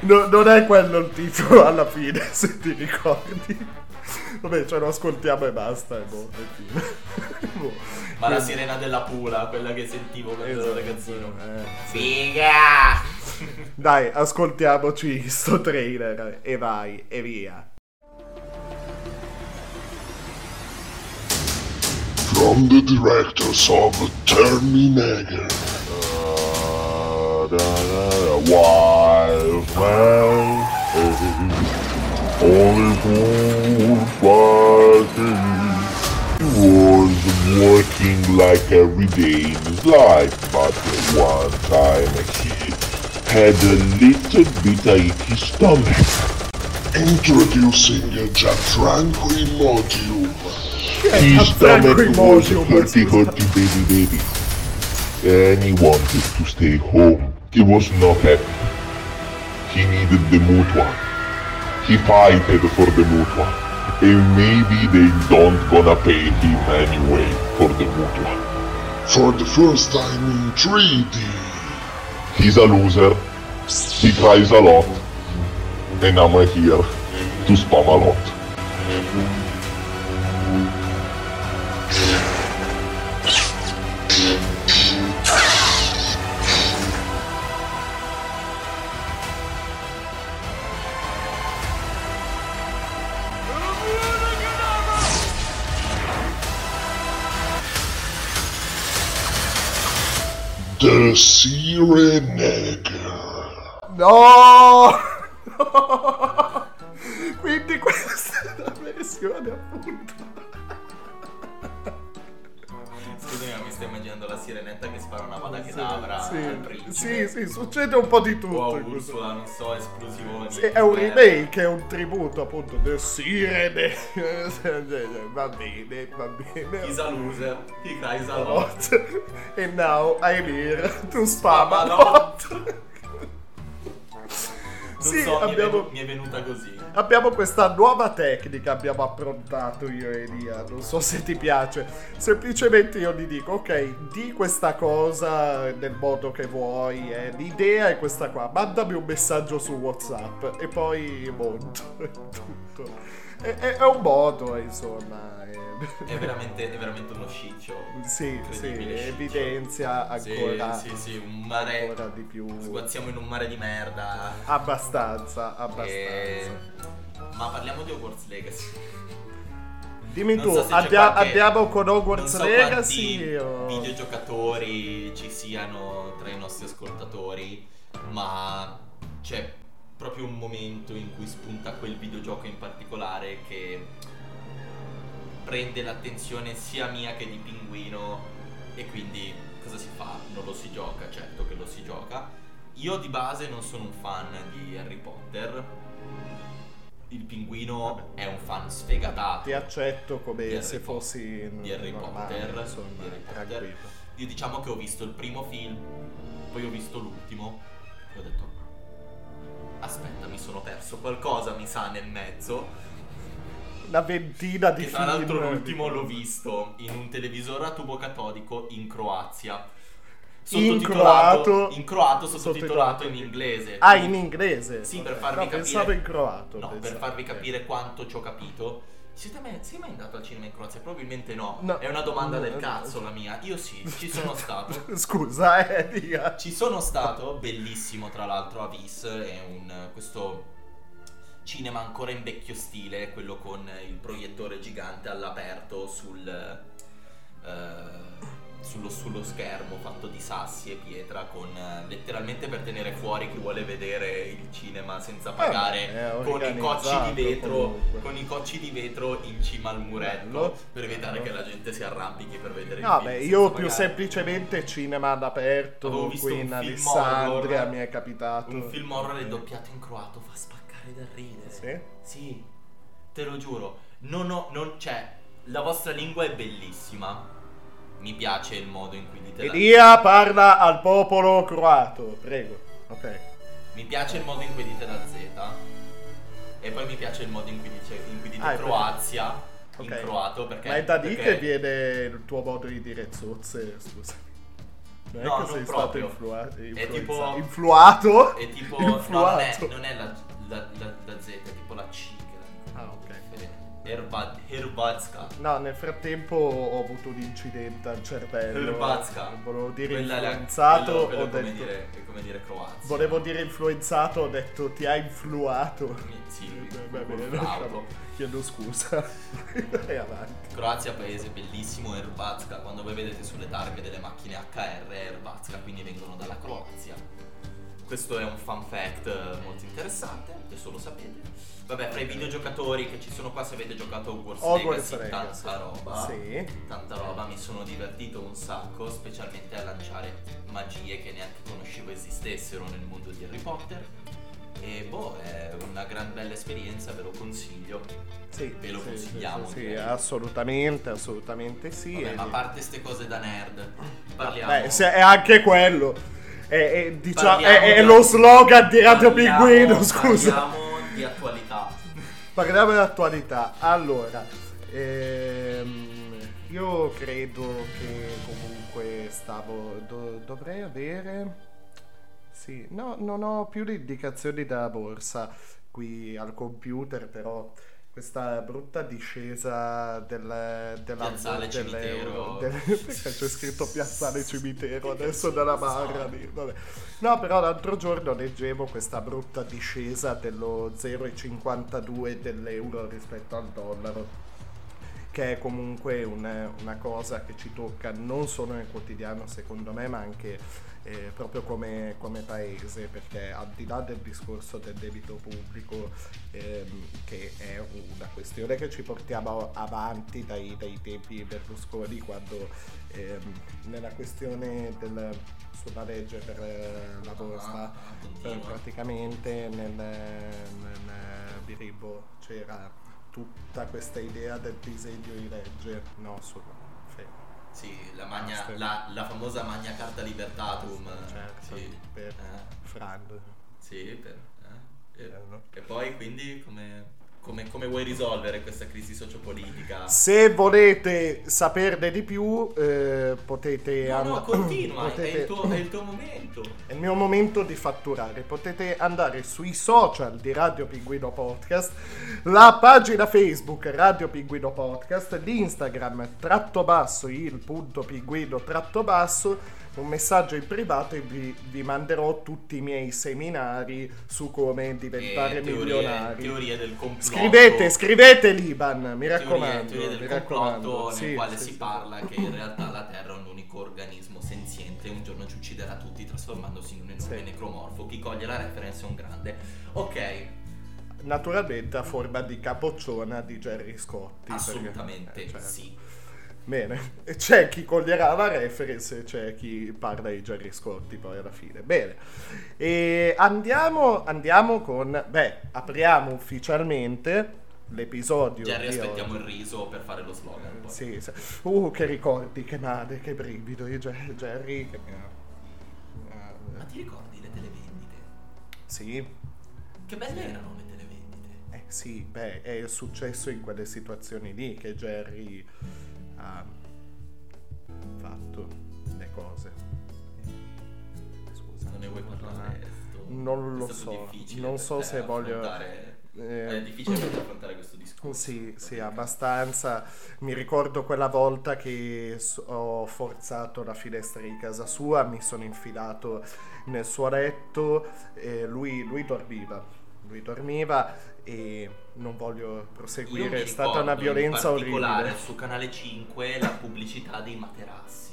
no, non è quello il titolo alla fine se ti ricordi vabbè ce lo ascoltiamo e basta e boh, e. Boh. Ma la sirena della pula, quella che sentivo quando ero Esatto, ragazzino. eh, sì. Figa! Dai, ascoltiamoci sto trailer e vai, e via. From the directors of Terminator. Wild man, only food fighting. He was working like every day in his life, but one time he had a little bit of icky stomach. Introducing a Jatranquil module. His stomach was a hurty hurty baby baby. And he wanted to stay home. He was not happy. He needed the mutua. He fighted for the mutua. And maybe they don't gonna pay him anyway for the mutua. For the first time in 3D. He's a loser. He cries a lot. And I'm here to spam a lot. The Sirenegger. No! Quindi questa è la versione appunto. Immaginando la sirenetta che spara una vada che dabra al Sì, principe. sì, sì, succede un po' di tutto. O a Ursula, non so, esplosioni. Sì, è un remake, è un tributo appunto del Sirene. va bene, va bene. He's a loser. He cries a lot. And now I'm here to Spam a lot. Sì, so, mi, è abbiamo- mi è venuta così. Abbiamo questa nuova tecnica, abbiamo approntato io e Elia, non so se ti piace. Semplicemente io gli dico, ok, di questa cosa nel modo che vuoi, eh, l'idea è questa qua, mandami un messaggio su Whatsapp e poi monto è tutto. È, è- è un modo, insomma. è- È veramente, è veramente uno sciccio. Sì, sì, sciccio. evidenzia Sì, ancora, Sì, sì, un mare. ancora di più. Sguazziamo in un mare di merda. Abbastanza, abbastanza. E- Ma parliamo di Hogwarts Legacy. Dimmi Non tu, so andia- qualche- andiamo con Hogwarts so Legacy o... videogiocatori ci siano tra i nostri ascoltatori, ma c'è proprio un momento in cui spunta quel videogioco in particolare che prende l'attenzione sia mia che di Pinguino e quindi cosa si fa? Non lo si gioca, certo che lo si gioca. Io di base non sono un fan di Harry Potter. Il pinguino è un fan sfegatato. Ti accetto come se Po- fossi di Harry normale, Potter, insomma, di Harry Potter. Io diciamo che ho visto il primo film, poi ho visto l'ultimo e ho detto aspetta, mi sono perso qualcosa, mi sa nel mezzo. Una ventina di Che tra film. l'altro l'ultimo l'ho visto in un televisore a tubo catodico in Croazia. In Sottotitolato- croato. in croato sottotitolato in inglese. Ah, in inglese? Sì, Ok. per farvi No, capire. pensavo in croato, No, per pensavo, farvi ok. capire quanto ci ho capito. Siete mai, sei mai andato al cinema in Croazia? Probabilmente no. No. È una domanda No, del cazzo la mia. Io sì, ci sono stato. Scusa, eh, dica. Ci sono stato, bellissimo tra l'altro a Vis, è un questo cinema ancora in vecchio stile, quello con il proiettore gigante all'aperto sul, eh, sullo, sullo schermo fatto di sassi e pietra con eh, letteralmente per tenere fuori chi vuole vedere il cinema senza pagare Vabbè, è con i cocci di vetro con i cocci di vetro in cima al muretto Bello. per evitare che la gente si arrampichi per vedere il No, film beh, io più pagare. semplicemente cinema all'aperto qui in Alessandria horror. mi è capitato. Un film horror doppiato in croato fa spaccare da ridere. Sì? Sì, te lo giuro. Non ho, non, cioè, la vostra lingua è bellissima. Mi piace il modo in cui dite la Elia parla al popolo croato, prego. Ok. Mi piace il modo in cui dite la Z. E poi mi piace il modo in cui, dice, in cui dite Ah, Croazia in Ok. croato. Perché, Ma è da lì perché- che viene il tuo modo di dire zozze, scusa. Non è No, che non sei proprio. stato influa- È tipo influato? È tipo no, non è, Influato. non è la, la, la, la Z, è tipo la C che Ah, ok. Herbatska. No, nel frattempo ho avuto un incidente al cervello. Herbatska. Volevo dire Quella è la- influenzato, quello- quello ho è come detto... dire, è come dire Croazia. Volevo dire influenzato, ho detto ti ha influato. Sì, Eh, Va bene. Chiedo scusa. Vai avanti. Croazia paese bellissimo, Herbatska. Quando voi vedete sulle targhe delle macchine HR è Herbatska, quindi vengono dalla Croazia. Questo è un fun fact eh, molto interessante, adesso lo sapete. Vabbè, fra i videogiocatori che ci sono qua, se avete giocato Hogwarts, Hogwarts Legacy, Legacy. tanta roba. Sì. Tanta roba, mi sono divertito un sacco, specialmente a lanciare magie che neanche conoscevo esistessero nel mondo di Harry Potter. E boh, è una gran bella esperienza, ve lo consiglio. Sì, Ve lo sì, consigliamo. Sì, sì, assolutamente, assolutamente sì. Vabbè, ma a parte queste cose da nerd, parliamo. Beh, se- è anche quello. È, è, diciamo, è, è di- lo slogan di Radio parliamo- Pinguino, scusa. Parliamo di attualità. Parliamo dell'attualità. Allora, ehm, io credo che comunque stavo. do- dovrei avere. Sì, no, non ho più le indicazioni della borsa qui al computer, però questa brutta discesa del, della Piazzale dell'euro. Del- perché c'è scritto piazzale cimitero adesso nella barra. No, però l'altro giorno leggevo questa brutta discesa dello 0,52 dell'euro rispetto al dollaro che è comunque un- una cosa che ci tocca non solo nel quotidiano secondo me ma anche eh, proprio come, come paese perché al di là del discorso del debito pubblico ehm, che è una questione che ci portiamo avanti dai, dai tempi Berlusconi quando ehm, nella questione del, sulla legge per eh, la borsa Ah, eh, praticamente nel, nel Biribo c'era tutta questa idea del disegno di legge no su fermo. Sì, la, magna, la, la famosa Magna Carta Libertatum. certo Sì. per Eh, Fran sì, per, eh. E, e poi quindi come, come, come vuoi risolvere questa crisi sociopolitica? se volete saperne di più eh, potete No, no, and- continua, è, potete- il tuo, è il tuo momento. È il mio momento di fatturare. Potete andare sui social di Radio Pinguino Podcast, la pagina Facebook Radio Pinguino Podcast, l'Instagram tratto basso il punto pinguino tratto basso, un messaggio in privato e vi, vi manderò tutti i miei seminari su come diventare Eh, teorie- milionari. teorie del complotto. Scrivete, scrivete Liban, mi raccomando. teorie mi del raccomando. complotto nel Sì, quale sì, si sì. parla che in realtà la Terra è un unico organismo senziente e un giorno ci ucciderà tutti trasformandosi in un enorme necromorfo. Chi coglie la reference è un grande. Ok, Naturalmente a forma di capocciona di Jerry Scotti. perché- assolutamente eh, certo. sì. Bene, c'è chi coglierà la reference e c'è chi parla di Jerry Scotti poi alla fine. Bene, e andiamo, andiamo con... Beh, apriamo ufficialmente l'episodio Jerry, aspettiamo oggi. il riso per fare lo slogan. poi. Sì, sì. Uh, che ricordi, che madre, che brivido. io Jerry che ha... Ma ti ricordi le televendite? Sì, Che belle erano le televendite. eh, sì, beh, è successo in quelle situazioni lì che Jerry ha fatto le cose. Scusa. Non ne vuoi parlare? Sto- Non lo so, non so se voglio... eh, È difficile affrontare questo discorso. Sì, sì, abbastanza. Mi ricordo quella volta che ho forzato la finestra di casa sua, mi sono infilato nel suo letto e lui, lui dormiva. Lui dormiva e non voglio proseguire, è stata una violenza in particolare orribile. su Canale 5 la pubblicità dei materassi.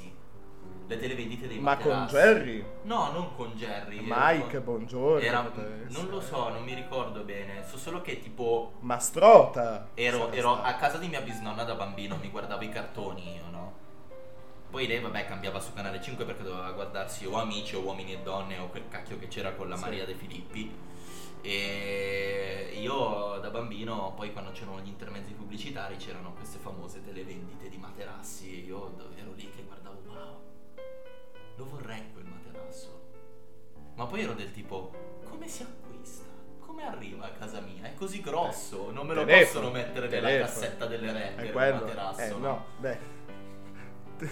Le televendite dei Ma con materassi. Jerry? No, non con Jerry. Mike, con- buongiorno. era- non lo so, non mi ricordo bene. So solo che tipo Mastrota! ero, ero a casa di mia bisnonna da bambino, mi guardavo i cartoni io, no? Poi lei, vabbè, cambiava su Canale 5 perché doveva guardarsi o Amici o Uomini e Donne o quel cacchio che c'era con la Sì. Maria De Filippi. E io da bambino, poi quando c'erano gli intermezzi pubblicitari, c'erano queste famose televendite di materassi. E io ero lì che guardavo, wow, lo vorrei quel materasso. Ma poi ero del tipo, come si acquista? Come arriva a casa mia? È così grosso, non me lo Telefono, possono mettere nella telefono. cassetta delle rette il materasso. Eh, no? no, beh. Te,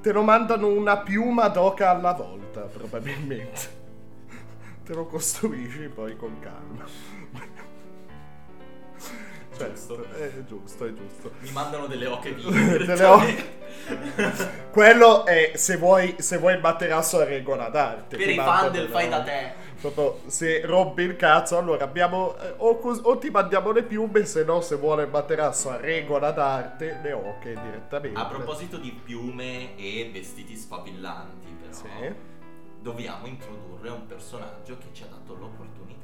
te lo mandano una piuma d'oca alla volta, probabilmente. Te lo costruisci poi con calma. Certo, è giusto, è giusto. Mi mandano delle oche vive. Delle oche- Quello è se vuoi, se vuoi il materasso a regola d'arte. Per i fan del fai da te. Proprio se rompi il cazzo, allora abbiamo. eh, o, o ti mandiamo le piume, se no, se vuole il materasso a regola d'arte, le oche direttamente. A proposito di piume e vestiti sfavillanti, però, Sì. Dobbiamo introdurre un personaggio che ci ha dato l'opportunità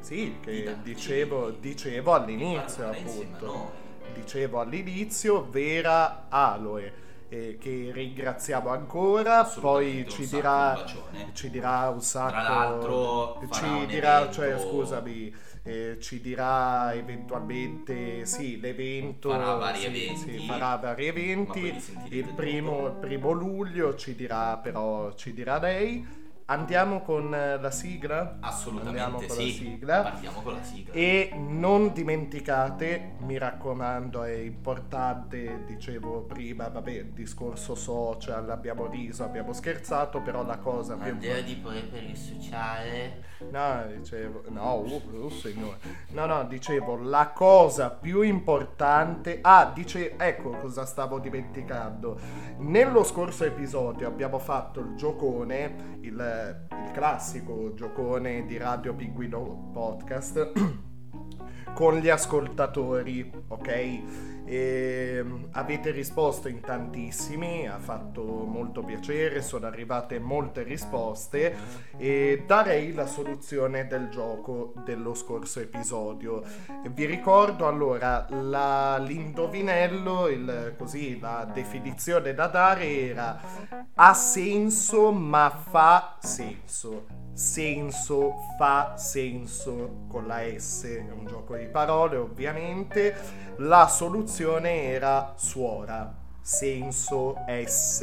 Sì, Di che darci- dicevo, dicevo all'inizio, a appunto. noi. Dicevo all'inizio, Vera Aloe, eh, che ringraziamo ancora. Poi ci dirà, ci dirà un sacco. Tra l'altro, ci dirà, evento- cioè, scusami, eh, ci dirà eventualmente, sì, l'evento. Farà vari sì, eventi, sì, farà vari eventi. Il primo, il primo luglio ci dirà, però, ci dirà lei. Andiamo con eh, la sigla? Assolutamente Andiamo con sì. la sigla. Partiamo con la sigla. E non dimenticate, mi raccomando, è importante, dicevo prima, vabbè, discorso social, abbiamo riso, abbiamo scherzato, però la cosa più Andrea di per il sociale. No, dicevo, no, oh, oh, signore. No, no, dicevo, la cosa più importante. Ah, dice, ecco cosa stavo dimenticando. Nello scorso episodio abbiamo fatto il giocone, il, il classico giocone di Radio Pinguino Podcast. con gli ascoltatori, ok? E, avete risposto in tantissimi, ha fatto molto piacere, sono arrivate molte risposte e darei la soluzione del gioco dello scorso episodio. Vi ricordo allora la- l'indovinello, il- così la definizione da dare era ha senso ma fa senso senso fa senso con la S, è un gioco di parole ovviamente. La soluzione era suora, senso S,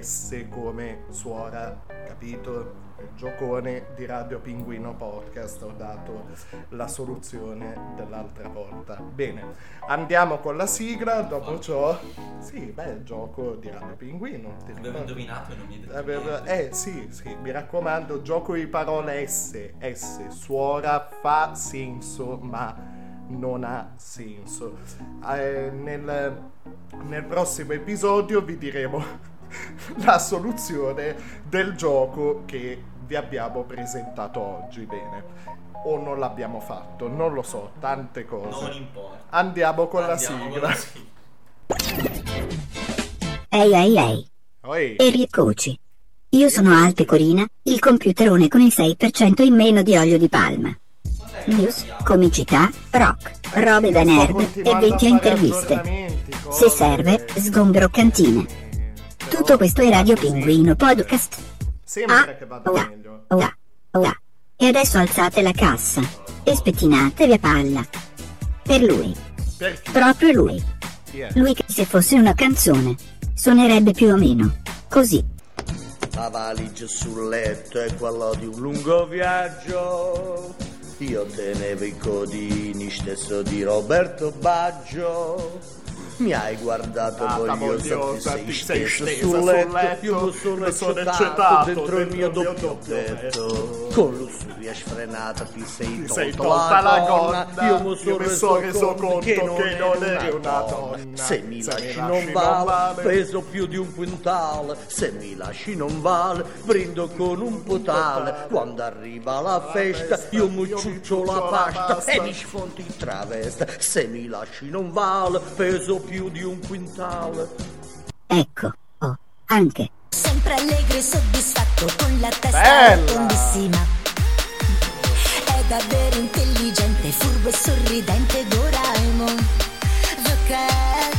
S come suora, capito? Il giocone di Radio Pinguino Podcast ho dato la soluzione dell'altra volta. Bene, andiamo con la sigla, dopo ciò... Sì, beh, gioco di Radio Pinguino. Avevo indovinato e non mi hai detto eh sì, sì, mi raccomando, gioco di parole S, S, suora, fa senso, ma non ha senso. Eh, nel, nel prossimo episodio vi diremo la soluzione del gioco che vi abbiamo presentato oggi. Bene. O non l'abbiamo fatto, non lo so, tante cose. Non importa. Andiamo con Andiamo la sigla. la sigla. Ehi ehi ehi. Oi. E rieccoci. Io sono Al Pecorina, il computerone con il 6% in meno di olio di palma. News, comicità, rock, robe da nerd e 20 interviste. Se serve, sgombero cantine. Tutto questo è Radio Pinguino Podcast. Sembra che vada Ora, meglio. ora, ora. E adesso alzate la cassa e spettinatevi a palla. Per lui. Per chi? Proprio lui. È? Lui che se fosse una canzone suonerebbe più o meno così. La valigia sul letto è quello di un lungo viaggio. Io tenevo i codini stesso di Roberto Baggio. Mi hai guardato Ah, vogliosa, ti sei sei stesa sul letto. letto, Io sono eccitato dentro il mio doppio petto. petto. Con lussuria sfrenata ti sei Ti tolta, sei tolta la gonna, Io mi sono reso, reso conto che non, eri eri una donna. Se mi lasci non vale, peso più di un quintale. Se mi lasci non vale, brindo con un potale. Quando arriva la festa, io mi ciuccio la pasta e mi sfonti in travesta. Se mi lasci non vale, peso più di un quintale. Ecco, oh, anche. Sempre allegro e soddisfatto con la testa rotondissima. È davvero intelligente, furbo e sorridente Doraemon. Cat.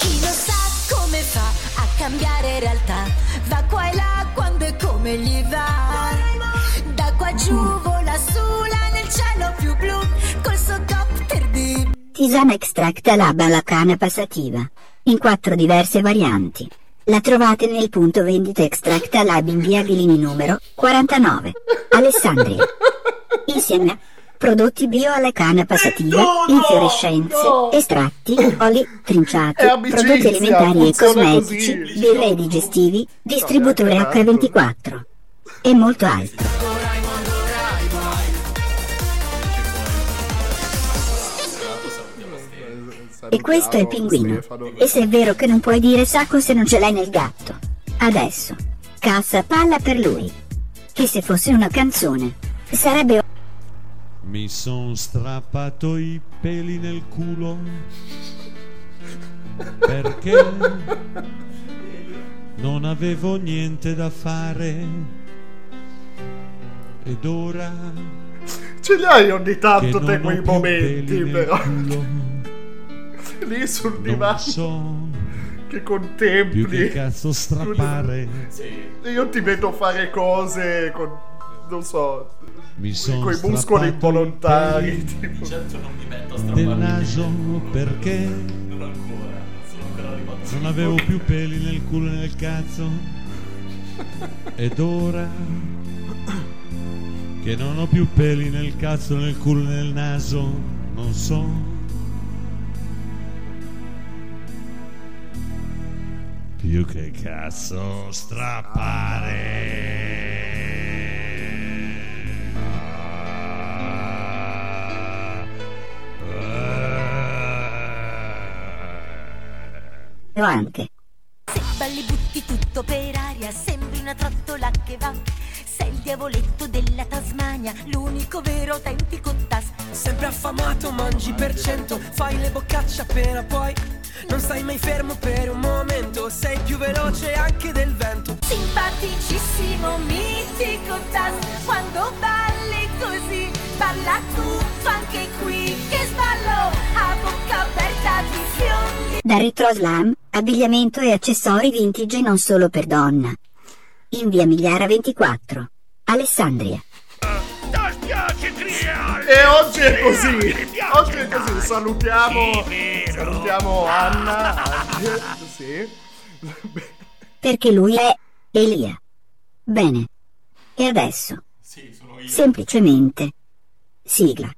Chi lo sa come fa a cambiare realtà? Va qua e là quando e come gli va. Da qua giù vola su là nel cielo più blu Tisana extract alaba alla canna passativa. In quattro diverse varianti. La trovate nel punto vendita extract alab in via Ghelini numero 49. Alessandria. Insieme a prodotti bio alla canna passativa, infiorescenze, estratti, oli, trinciati, prodotti alimentari e cosmetici, birre digestivi, distributore H24. E molto altro. E questo è il pinguino. E se è vero che non puoi dire sacco se non ce l'hai nel gatto. Adesso, cassa palla per lui. Che se fosse una canzone, sarebbe Mi son strappato i peli nel culo perché non avevo niente da fare ed ora Ce li hai ogni tanto te quei momenti, però. Lì sul non divano so che più che contempli. cazzo strappare Io ti vedo fare cose con. non so. mi son Con i muscoli involontari. Tipo. Certo non mi metto a del strappare naso perché Non ancora, sono ancora arrivato. Non avevo più peli nel culo e nel cazzo. Ed ora che non ho più peli nel cazzo, nel culo e nel naso, non so. Più che cazzo strappare. o anche. Se balli butti tutto per aria, sembri una trottola che va. Sei il diavoletto della Tasmania, l'unico vero autentico tas. Sempre affamato, mangi per cento, fai le boccacce appena puoi. Non stai mai fermo per un momento, sei più veloce anche del vento. Simpaticissimo, mitico tas. Quando balli così, balla tutto anche qui. Che sballo a bocca aperta di fiondi. Da Retro Slam, abbigliamento e accessori vintage non solo per donna. In via Migliara 24. Alessandria. E oggi è così. Oggi è così. Salutiamo. Salutiamo Anna. Sì. Perché lui è Elia. Bene. E adesso? Semplicemente. Sigla.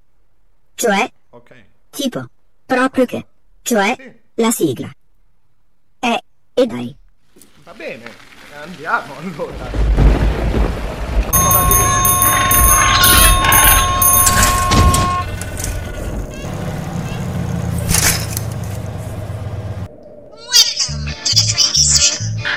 Cioè, Ok. tipo, proprio che. Cioè, la sigla. E, e dai. Va bene. Andiamo allora.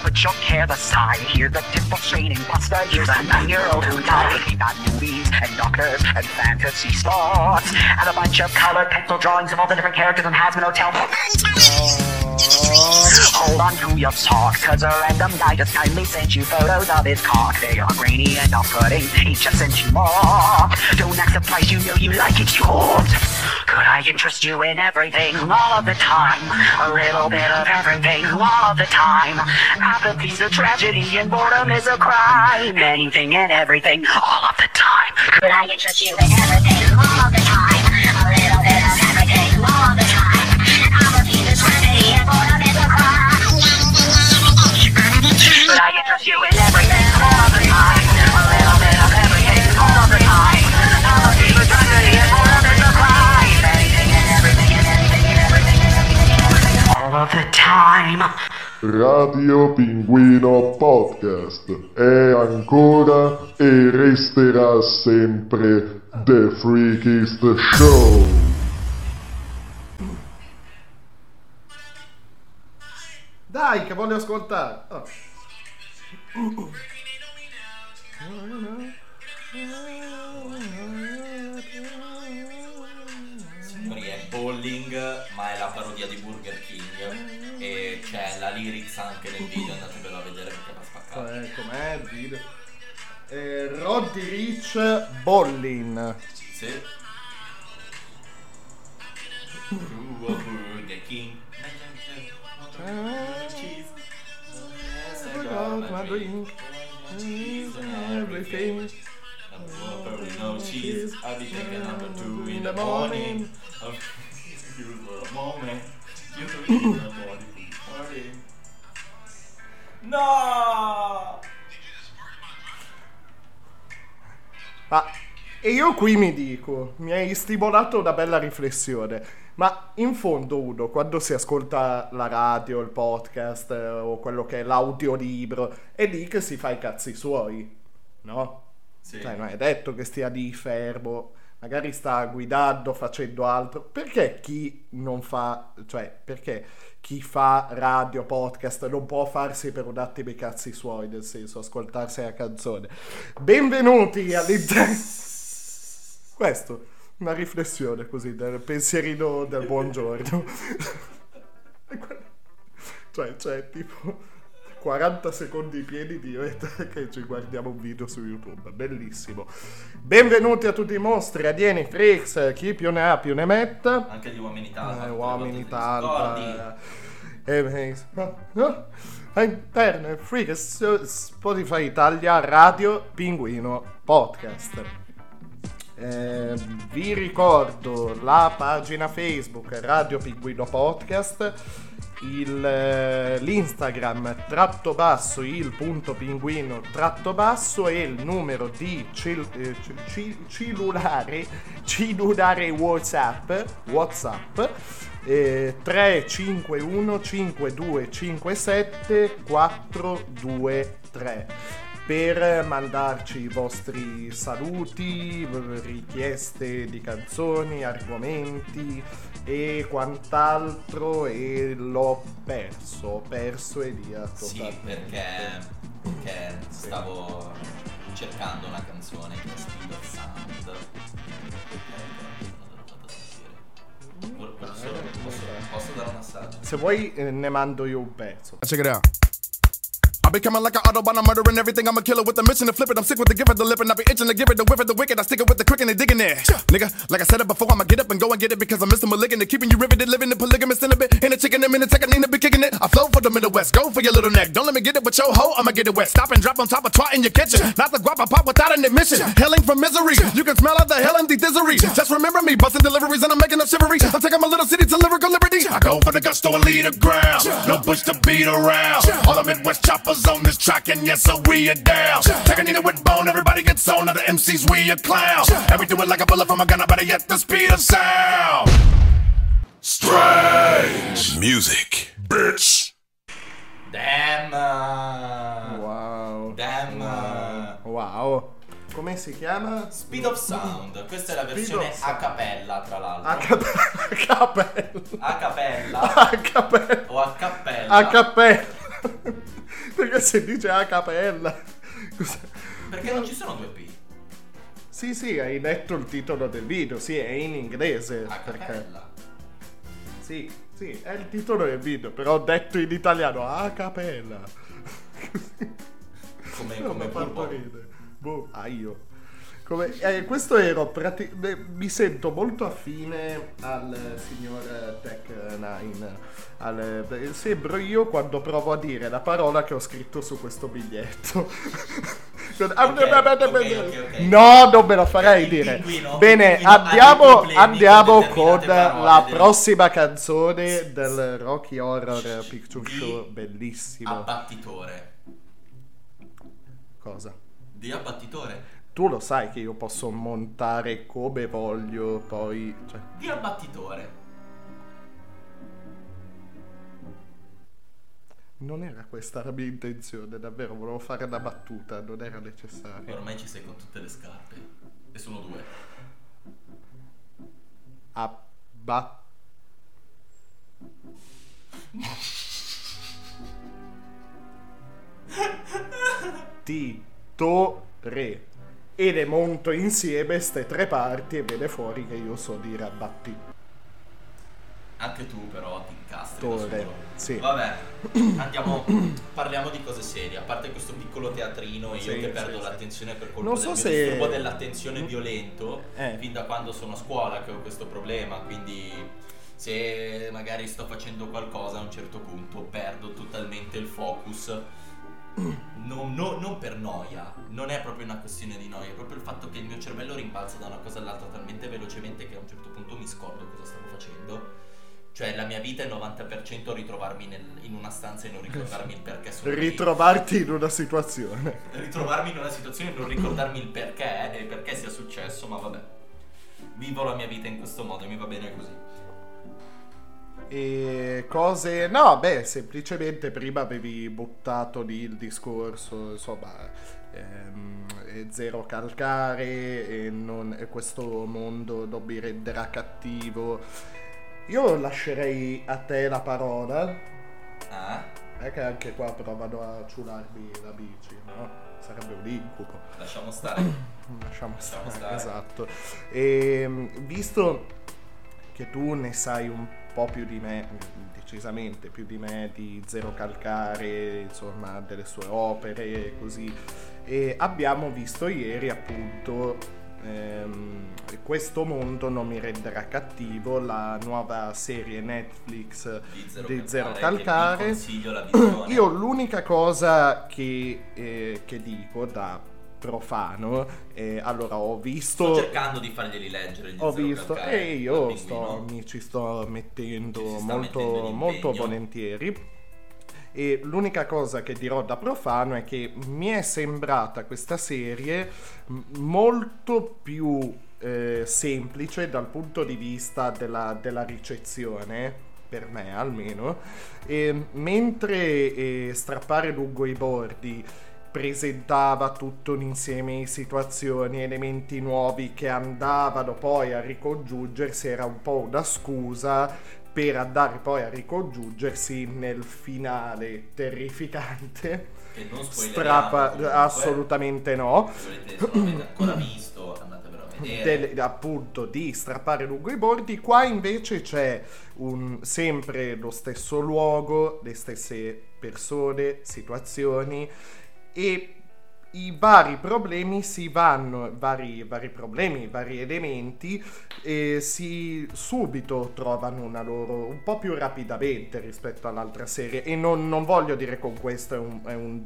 Put your care aside, hear the demonstrating pasta. Here's a nine-year-old who died. He got movies and doctors and fantasy sports and a bunch of colored pencil drawings of all the different characters in Hasman Hotel. Hold on to your sock, cause a random guy just kindly sent you photos of his cock. They are grainy and off-putting, he just sent you more. Don't act surprised, you know you like it, ought. Could I interest you in everything, all of the time? A little bit of everything, all of the time. Apathy's a tragedy and boredom is a crime. Anything and everything, all of the time. Could I interest you in everything, all of the time? A little bit of everything, all of the time. I interest you in everything, all the time? A little bit of everything, all the time. Apathy's a tragedy and a crime. Anything and everything and anything and everything and everything and everything, all of. Radio Pinguino Podcast è ancora e resterà sempre The Freakist Show. Dai, che voglio ascoltare. Oh. Signori, è bowling, ma è la parodia di Burger King. E c'è la lyrics anche nel video, andatevelo a vedere perché va spaccato. Eh, com'è il video? Eh, Roddy Rich Bollin. Sì. Burger King. Cheese. Yes, I got my drink. Cheese and everything. Whopper no cheese. I'll be taking number two in the morning. I'll you for a moment. You in the morning. Morning. No! Ma e io qui mi dico, mi hai stimolato una bella riflessione, ma in fondo uno quando si ascolta la radio, il podcast eh, o quello che è l'audiolibro, è lì che si fa i cazzi suoi, no? Sì. Cioè, non è detto che stia lì fermo, magari sta guidando, facendo altro. Perché chi non fa, cioè, perché chi fa radio, podcast non può farsi per un attimo i cazzi suoi, nel senso, ascoltarsi la canzone? Benvenuti all'interno. Questo, una riflessione così del pensierino del buongiorno. cioè, c'è tipo 40 secondi pieni di che ci guardiamo un video su YouTube, bellissimo. Benvenuti a tutti i mostri, alieni, freaks, chi più ne ha più ne metta. Anche gli uomini talpa. Eh, uomini talpa. Eh, eh, no, no. All'interno del freak su Spotify Italia Radio Pinguino Podcast. Eh, vi ricordo la pagina Facebook Radio Pinguino Podcast, il, eh, l'Instagram tratto basso il punto pinguino tratto basso e il numero di cil- eh, ci- cellulare cellulare Whatsapp Whatsapp eh, 351 5257 423 per mandarci i vostri saluti, richieste di canzoni, argomenti e quant'altro e l'ho perso, ho perso Elia Sì, totalmente. perché, perché stavo cercando una canzone che è Speed of Sound. Solo- Posso, posso dare un assaggio? Se vuoi eh, ne mando io un pezzo. Check it out. I be coming like an Autobahn, I'm murdering everything. I'm a killer with a mission to flip it. I'm sick with the giver, the lip, and I be itching to give it, the whiff of the wicked. I stick it with the quick and they digging it. Nigga, like I said it before, I'ma get up and go and get it because I'm Mr. Malignant, keeping you riveted, living in polygamous in a bit. In a chicken, I'm in a second, need to be kicking it. I flow for the Middle West, go for your little neck. Don't let me get it with your hoe, I'ma get it wet. Stop and drop on top of twat in your kitchen. Not the guap I pop without an admission. Hailing from misery, you can smell out the hell and the misery. Just remember me, busting deliveries and I'm making up shivery. I'm taking my little city to lyrical liberty. I go for the gusto and lead the ground. No bush to beat around. All the Midwest choppers on this track, and yes, so we are down. Taking it with bone, everybody gets on. Now the MCs, we a clown. And we do it like a bullet from a gun, better yet the speed of sound. Strange music, bitch. Damn! Uh, wow. Damn! Uh, wow. Come si chiama? Speed of Sound. Questa è la versione a cappella, tra l'altro. A cappella. A cappella. A cappella. O a cappella. A cappella. Perché se dice a cappella. Perché non ci sono due P. Sì, sì, hai letto il titolo del video, sì, è in inglese. A perché- cappella. Sì, sì, è il titolo del video, però ho detto in italiano a cappella. Come, come ridere. Boh, ah io. Come, eh, questo ero prati- beh, mi sento molto affine al signor Tech 9 al, beh, sembro io quando provo a dire la parola che ho scritto su questo biglietto ok. no non me lo farei dire pinguino, bene pinguino andiamo, andiamo con la del- prossima canzone del Rocky Horror Picture Show bellissimo Abbattitore. cosa? Di abbattitore. Tu lo sai che io posso montare come voglio, poi... Cioè, Di abbattitore. non era questa la mia intenzione, davvero, volevo fare una battuta, non era necessario. Ormai ci sei con tutte le scarpe. E sono due. Abba... Titore. E le monto insieme ste tre parti e viene fuori che io so dire abbatti. Anche tu però ti incastri da Tore, solo. sì. Vabbè, andiamo, parliamo di cose serie. A parte questo piccolo teatrino, io Sì, che perdo sì, l'attenzione per colpa Non del so se- disturbo dell'attenzione violento, Eh. fin da quando sono a scuola che ho questo problema, quindi se magari sto facendo qualcosa a un certo punto perdo totalmente il focus. Non, no- non per noia, non è proprio una questione di noia, è proprio il fatto che il mio cervello rimbalza da una cosa all'altra talmente velocemente che a un certo punto mi scordo cosa stavo facendo. Cioè la mia vita è il 90% ritrovarmi nel- in una stanza e non ricordarmi il perché sono lì. Ritrovarti in una situazione. Ritrovarmi in una situazione e non ricordarmi il perché e perché sia successo, ma vabbè. Vivo la mia vita in questo modo e mi va bene così. E cose... No, beh, semplicemente prima avevi buttato lì il discorso, insomma, ehm, zero calcare e, non- e questo mondo non mi renderà cattivo. Io lascerei a te la parola. Ah? È che anche qua provano a ciularmi la bici, no? Sarebbe un incubo. Lasciamo stare. Lasciamo stare, stare. esatto. E visto che tu ne sai un po' più di me, decisamente più di me, di Zero Calcare, insomma, delle sue opere e così, e abbiamo visto ieri appunto ehm, Questo mondo non mi renderà cattivo, la nuova serie Netflix di Zero, Calcare, vi Calcare. visione. Io l'unica cosa che, eh, che dico da profano, eh, allora ho visto... Sto cercando di farglieli leggere Ho visto Calcare, e io sto, mi ci sto mettendo Ci molto, mettendo molto volentieri. E l'unica cosa che dirò da profano è che mi è sembrata questa serie molto più eh, semplice dal punto di vista della, della ricezione, per me almeno, e mentre eh, strappare lungo i bordi presentava tutto un insieme di situazioni, elementi nuovi che andavano poi a ricongiungersi, era un po' una scusa per andare poi a ricongiungersi nel finale terrificante. Che non Strappa, comunque. assolutamente no. Se volete, ancora visto, andatevelo a vedere. Del- appunto di strappare lungo i bordi qua invece c'è un, sempre lo stesso luogo le stesse persone situazioni e i vari problemi si vanno, vari, vari problemi, vari elementi, e si subito trovano una loro un po' più rapidamente rispetto all'altra serie. E non, non voglio dire con questo è un, è un,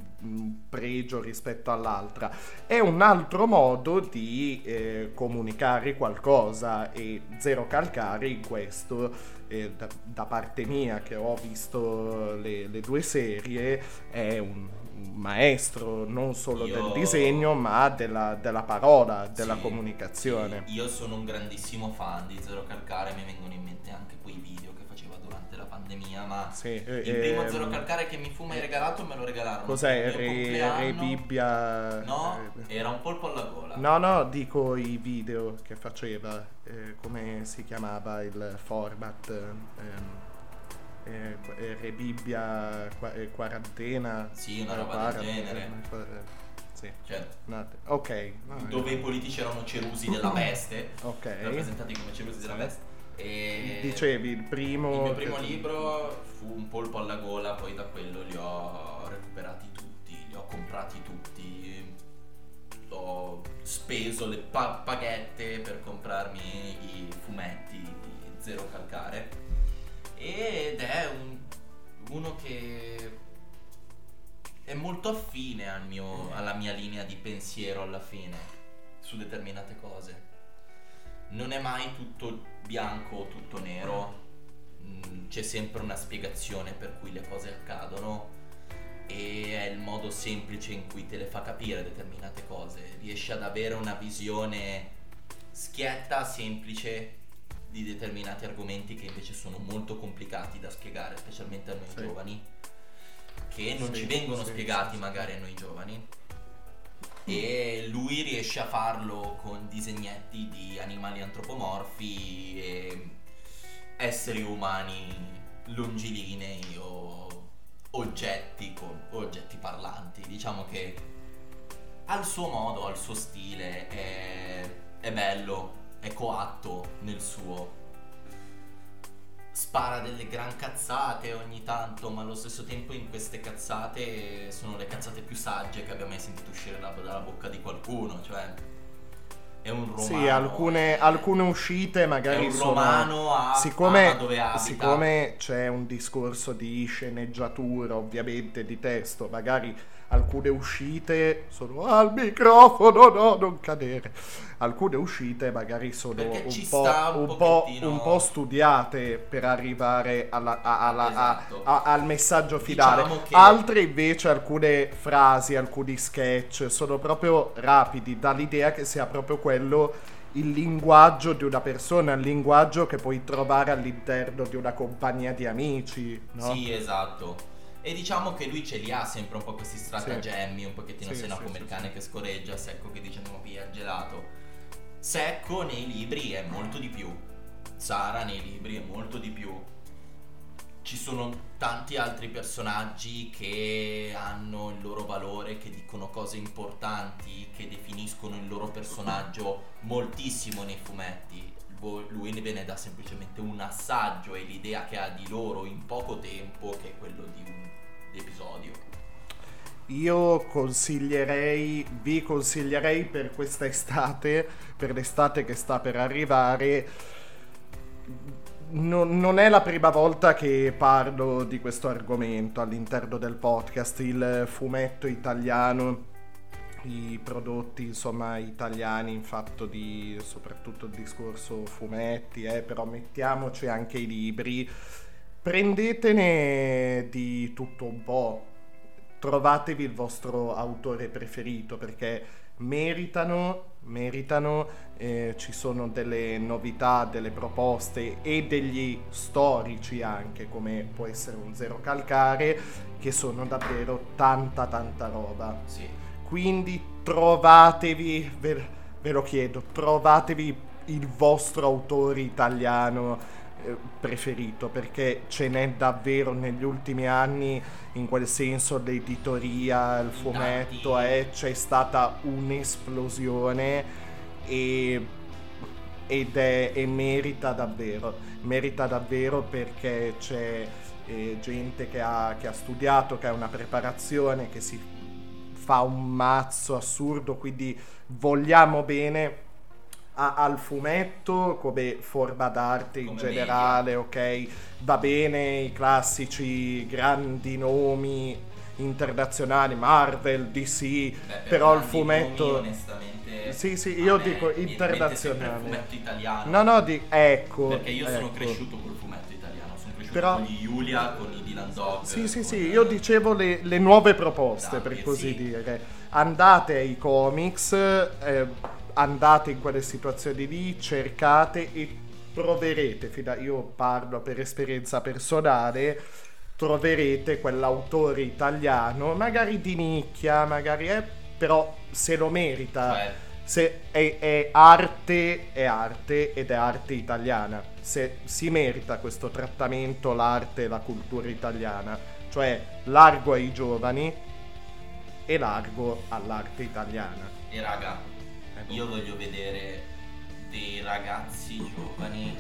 pregio rispetto all'altra, è un altro modo di eh, comunicare qualcosa e Zero Calcare in questo eh, da, da parte mia che ho visto le, le due serie è un maestro non solo Io- del disegno ma della, della parola, della Sì, comunicazione. Io sono un grandissimo fan di Zero Calcare, mi vengono in mente anche quei video che faceva durante la pandemia, ma Sì, il eh, primo ehm, Zero Calcare che mi fu mai regalato me lo regalarono. Cos'è? Re. Re Bibbia? No, eh, era un polpo alla gola. No, no, dico i video che faceva, eh, come si chiamava il format, ehm, eh, eh, Re Bibbia, qua- eh, quarantena. Sì, una roba del quarantena, genere. eh, Sì. Cioè, No, ok. vabbè. dove i politici erano cerusi della peste, Ok. rappresentati come cerusi della peste. E Dicevi, il primo... Il mio primo libro fu un polpo alla gola, poi da quello li ho recuperati tutti, li ho comprati tutti, ho speso le pa- paghette per comprarmi i fumetti di Zero Calcare ed è un- uno che è molto affine al mio- alla mia linea di pensiero alla fine su determinate cose. Non è mai tutto bianco o tutto nero, Mm, c'è sempre una spiegazione per cui le cose accadono. E è il modo semplice in cui te le fa capire determinate cose, riesci ad avere una visione schietta, semplice di determinati argomenti che invece sono molto complicati da spiegare, specialmente a noi Sì. giovani, che non Sì, ci vengono sì, spiegati magari a noi giovani e lui riesce a farlo con disegnetti di animali antropomorfi e esseri umani longilinei o oggetti, con, oggetti parlanti. Diciamo che al suo modo, al suo stile, è, è bello, è coatto nel suo. Spara delle gran cazzate ogni tanto, ma allo stesso tempo in queste cazzate sono le cazzate più sagge che abbia mai sentito uscire da- dalla bocca di qualcuno. Cioè, è un romano. Sì, alcune, alcune uscite magari sono... romano a- siccome, a dove abita. siccome c'è un discorso di sceneggiatura, ovviamente, di testo, magari alcune uscite sono al microfono, no, non cadere. Alcune uscite magari sono un po', un un, po', un po' studiate per arrivare alla- a- alla- a- Esatto. a- al messaggio finale. Diciamo che- Altre invece, alcune frasi, alcuni sketch sono proprio rapidi, dà l'idea che sia proprio quello il linguaggio di una persona, il linguaggio che puoi trovare all'interno di una compagnia di amici, no? Sì, esatto. E diciamo che lui ce li ha sempre un po' questi stratagemmi, un pochettino Sì, se no sì, come sì, il cane che scorreggia, secco che dice andiamo via, gelato. Secco nei libri è molto di più. Sara nei libri è molto di più. Ci sono tanti altri personaggi che hanno il loro valore, che dicono cose importanti, che definiscono il loro personaggio moltissimo nei fumetti. Vo- Lui ne ve ne dà semplicemente un assaggio e l'idea che ha di loro in poco tempo, che è quello di un episodio. Io consiglierei, vi consiglierei per questa estate, per l'estate che sta per arrivare, non, non è la prima volta che parlo di questo argomento all'interno del podcast, il fumetto italiano, i prodotti insomma italiani in fatto di soprattutto il discorso fumetti, eh, però mettiamoci anche i libri, prendetene di tutto un po', trovatevi il vostro autore preferito perché meritano, meritano, eh, ci sono delle novità, delle proposte e degli storici anche come può essere un Zero Calcare che sono davvero tanta tanta roba. Sì. Quindi trovatevi, ve, ve lo chiedo, trovatevi il vostro autore italiano preferito perché ce n'è davvero negli ultimi anni in quel senso l'editoria, il fumetto, eh, c'è stata un'esplosione e, ed è, e merita davvero, merita davvero perché c'è eh, gente che ha, che ha studiato, che ha una preparazione, che si fa un mazzo assurdo, quindi vogliamo bene a- al fumetto come forma d'arte in Come generale, ok? Va bene i classici grandi nomi internazionali, Marvel, DC, Beh, per però il fumetto... nomi, onestamente, Sì, sì, io dico mi viene in mente sempre il internazionale. fumetto italiano. No, no, di... ecco. Perché io sono ecco. cresciuto col fumetto italiano, sono cresciuto Però- con gli Julia, con i Dylan Dog. Sì, sì, sì, io dicevo le, le nuove proposte, Dai, per così sì. dire. Andate ai comics, eh, andate in quelle situazioni lì, cercate e troverete, fino a- io parlo per esperienza personale, troverete quell'autore italiano, magari di nicchia, magari è, però se lo merita. Cioè, Se è, è arte, è arte ed è arte italiana. Se si merita questo trattamento l'arte e la cultura italiana, cioè largo ai giovani e largo all'arte italiana. E raga, io voglio vedere dei ragazzi giovani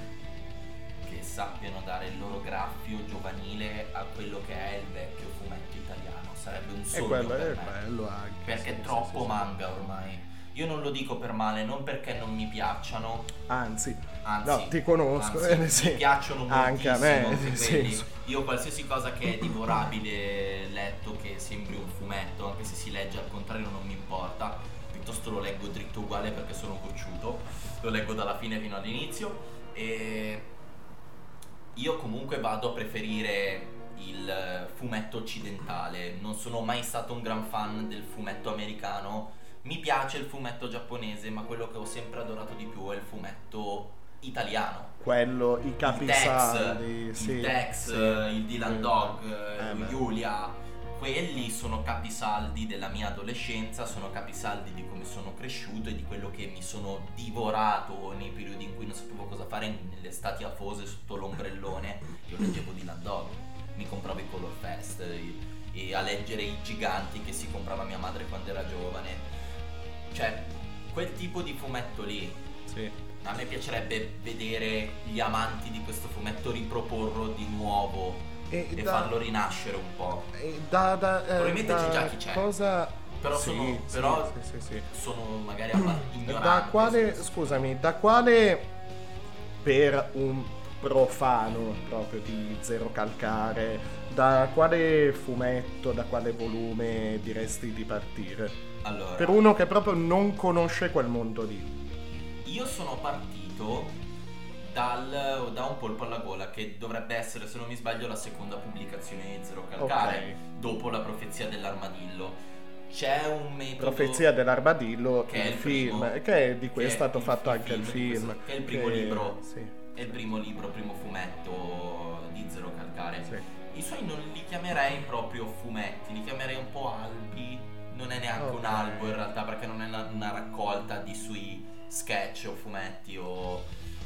che sappiano dare il loro graffio giovanile a quello che è il vecchio fumetto italiano. Sarebbe un E sogno quello per è me. bello anche. Perché è troppo sì, sì. manga ormai. Io non lo dico per male, non perché non mi piacciono, Anzi, anzi, no, ti conosco, anzi, eh, mi sì. piacciono Anche a me. Io qualsiasi cosa che è divorabile letto che sembri un fumetto, anche se si legge al contrario non mi importa, piuttosto lo leggo dritto uguale perché sono cocciuto, lo leggo dalla fine fino all'inizio e io comunque vado a preferire il fumetto occidentale, non sono mai stato un gran fan del fumetto americano, mi piace il fumetto giapponese, ma quello che ho sempre adorato di più è il fumetto italiano. Quello, i Il capisaldi, Tex, sì, il Tex, sì. il Dylan Dog, Eh. Giulia, quelli sono capisaldi della mia adolescenza, sono capisaldi di come sono cresciuto e di quello che mi sono divorato nei periodi in cui non sapevo cosa fare nelle estati afose sotto l'ombrellone. Io leggevo Dylan Dog, mi compravo i Color Fest e, e a leggere i giganti che si comprava mia madre quando era giovane. Cioè, quel tipo di fumetto lì. A me piacerebbe vedere gli amanti di questo fumetto riproporlo di nuovo E e, da- farlo rinascere un po'. Da, da, eh, Probabilmente c'è già chi c'è. Cosa... Però, Sì, sono, però sì, sì, sono magari ignoranti. Da quale, scusami, da quale per un profano proprio di Zero Calcare, da quale fumetto, da quale volume diresti di partire? Allora, Per uno che proprio non conosce quel mondo lì. io sono partito dal, da un polpo alla gola che dovrebbe essere, se non mi sbaglio, la seconda pubblicazione di Zero Calcare, dopo la profezia dell'armadillo. C'è un metodo... Profezia dell'armadillo, Che è il il film, primo- che è di cui è stato il- fatto il anche il film di film. questo- che è il primo che- libro. Sì. È il primo libro, primo fumetto di Zero Calcare. I suoi non li chiamerei proprio fumetti, li chiamerei un po' albi. Non è neanche un Ok. albo in realtà, perché non è una, una raccolta di sui sketch o fumetti o,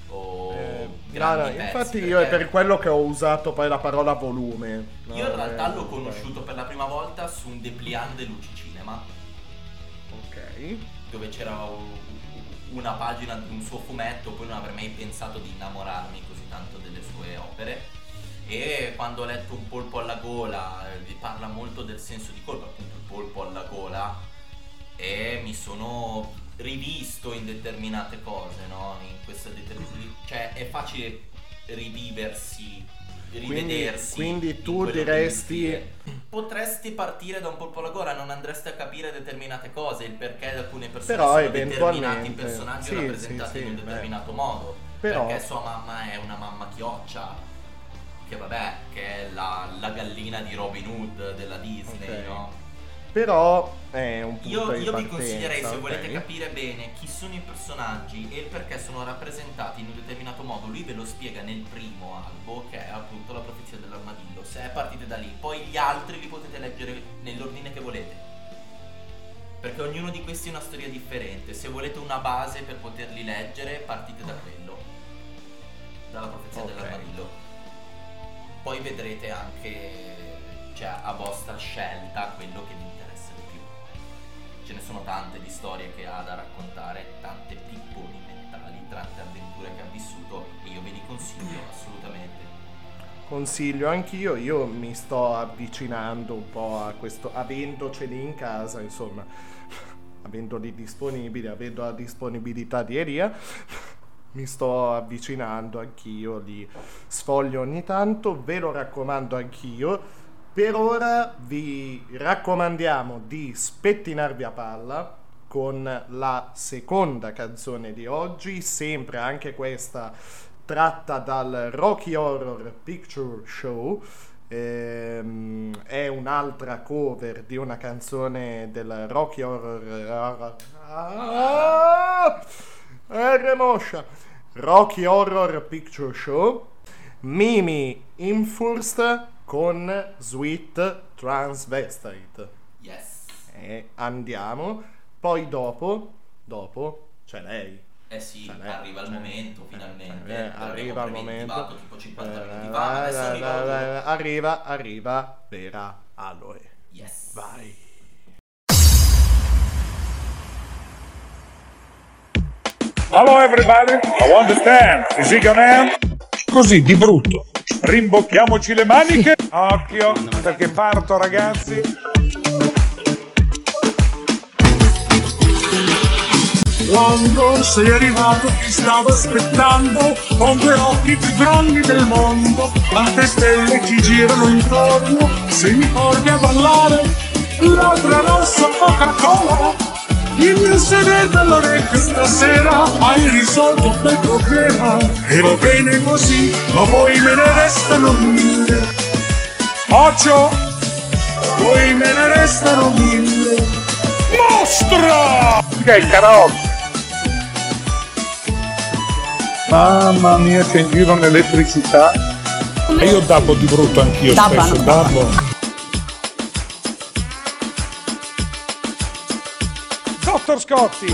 o Eh, no, no, infatti io è per quello che ho usato poi la parola volume. no? Io in realtà Eh, l'ho conosciuto per la prima volta su un dépliant de Luci Cinema. Ok. Dove c'era una pagina di un suo fumetto, poi non avrei mai pensato di innamorarmi così tanto delle sue opere. E quando ho letto Un polpo alla gola, eh, vi parla molto del senso di colpa, appunto il polpo alla gola, e mi sono rivisto in determinate cose, no? In questa determin- cioè è facile riviversi, rivedersi. quindi in tu diresti-. Potresti partire da un polpo alla gola, non andresti a capire determinate cose, il perché alcune persone Però sono determinati personaggi sì, rappresentati sì, sì, in un beh. determinato modo. Però- Perché sua mamma è una mamma chioccia, che vabbè, che è la, la gallina di Robin Hood della Disney, Ok. no? Però è un punto Io, io vi consiglierei, se volete capire bene chi sono i personaggi e il perché sono rappresentati in un determinato modo, lui ve lo spiega nel primo albo, che è appunto la profezia dell'armadillo. Se partite da lì, poi gli altri li potete leggere nell'ordine che volete. Perché ognuno di questi è una storia differente. Se volete una base per poterli leggere, partite da quello. Dalla profezia Ok. dell'armadillo. Poi vedrete anche, cioè, a vostra scelta quello che Ce ne sono tante di storie che ha da raccontare, tante pipponi mentali, tante avventure che ha vissuto e io ve li consiglio assolutamente. consiglio anch'io, io mi sto avvicinando un po' a questo, avendoceli in casa, insomma, avendoli disponibili, avendo la disponibilità di Elia, mi sto avvicinando anch'io, li sfoglio ogni tanto, ve lo raccomando anch'io. Per ora vi raccomandiamo di spettinarvi a palla con la seconda canzone di oggi, sempre anche questa tratta dal Rocky Horror Picture Show. Ehm, è un'altra cover di una canzone del Rocky Horror. Ah, R Moscia. Rocky Horror Picture Show. Mimi Infurst con Sweet Transvestite. Yes. E andiamo. Poi dopo, dopo c'è lei. Eh sì, Cioè, lei- arriva il momento finalmente. Eh, arriva il momento. tipo 50 Eh, minuti fa, adesso arriva arriva, arriva Vera Aloe. Yes. Vai. Hello everybody, I want to stand. Is he gonna Così, di brutto. Rimbocchiamoci le maniche. Occhio, perché parto ragazzi. Quando sei arrivato ti stavo aspettando con due occhi più grandi del mondo, tante stelle ti girano intorno, se mi porti a ballare, l'altra rossa Coca-Cola, il mio segreto all'orecchio stasera, hai risolto il tuo problema, e va bene così, ma poi me ne restano mille. Occhio, Poi me ne restano mille. mostra! Che è il karaoke. Mamma mia, c'è in giro un'elettricità. E io dabbo di brutto anch'io Dabbano. spesso, dabbo. Scotti!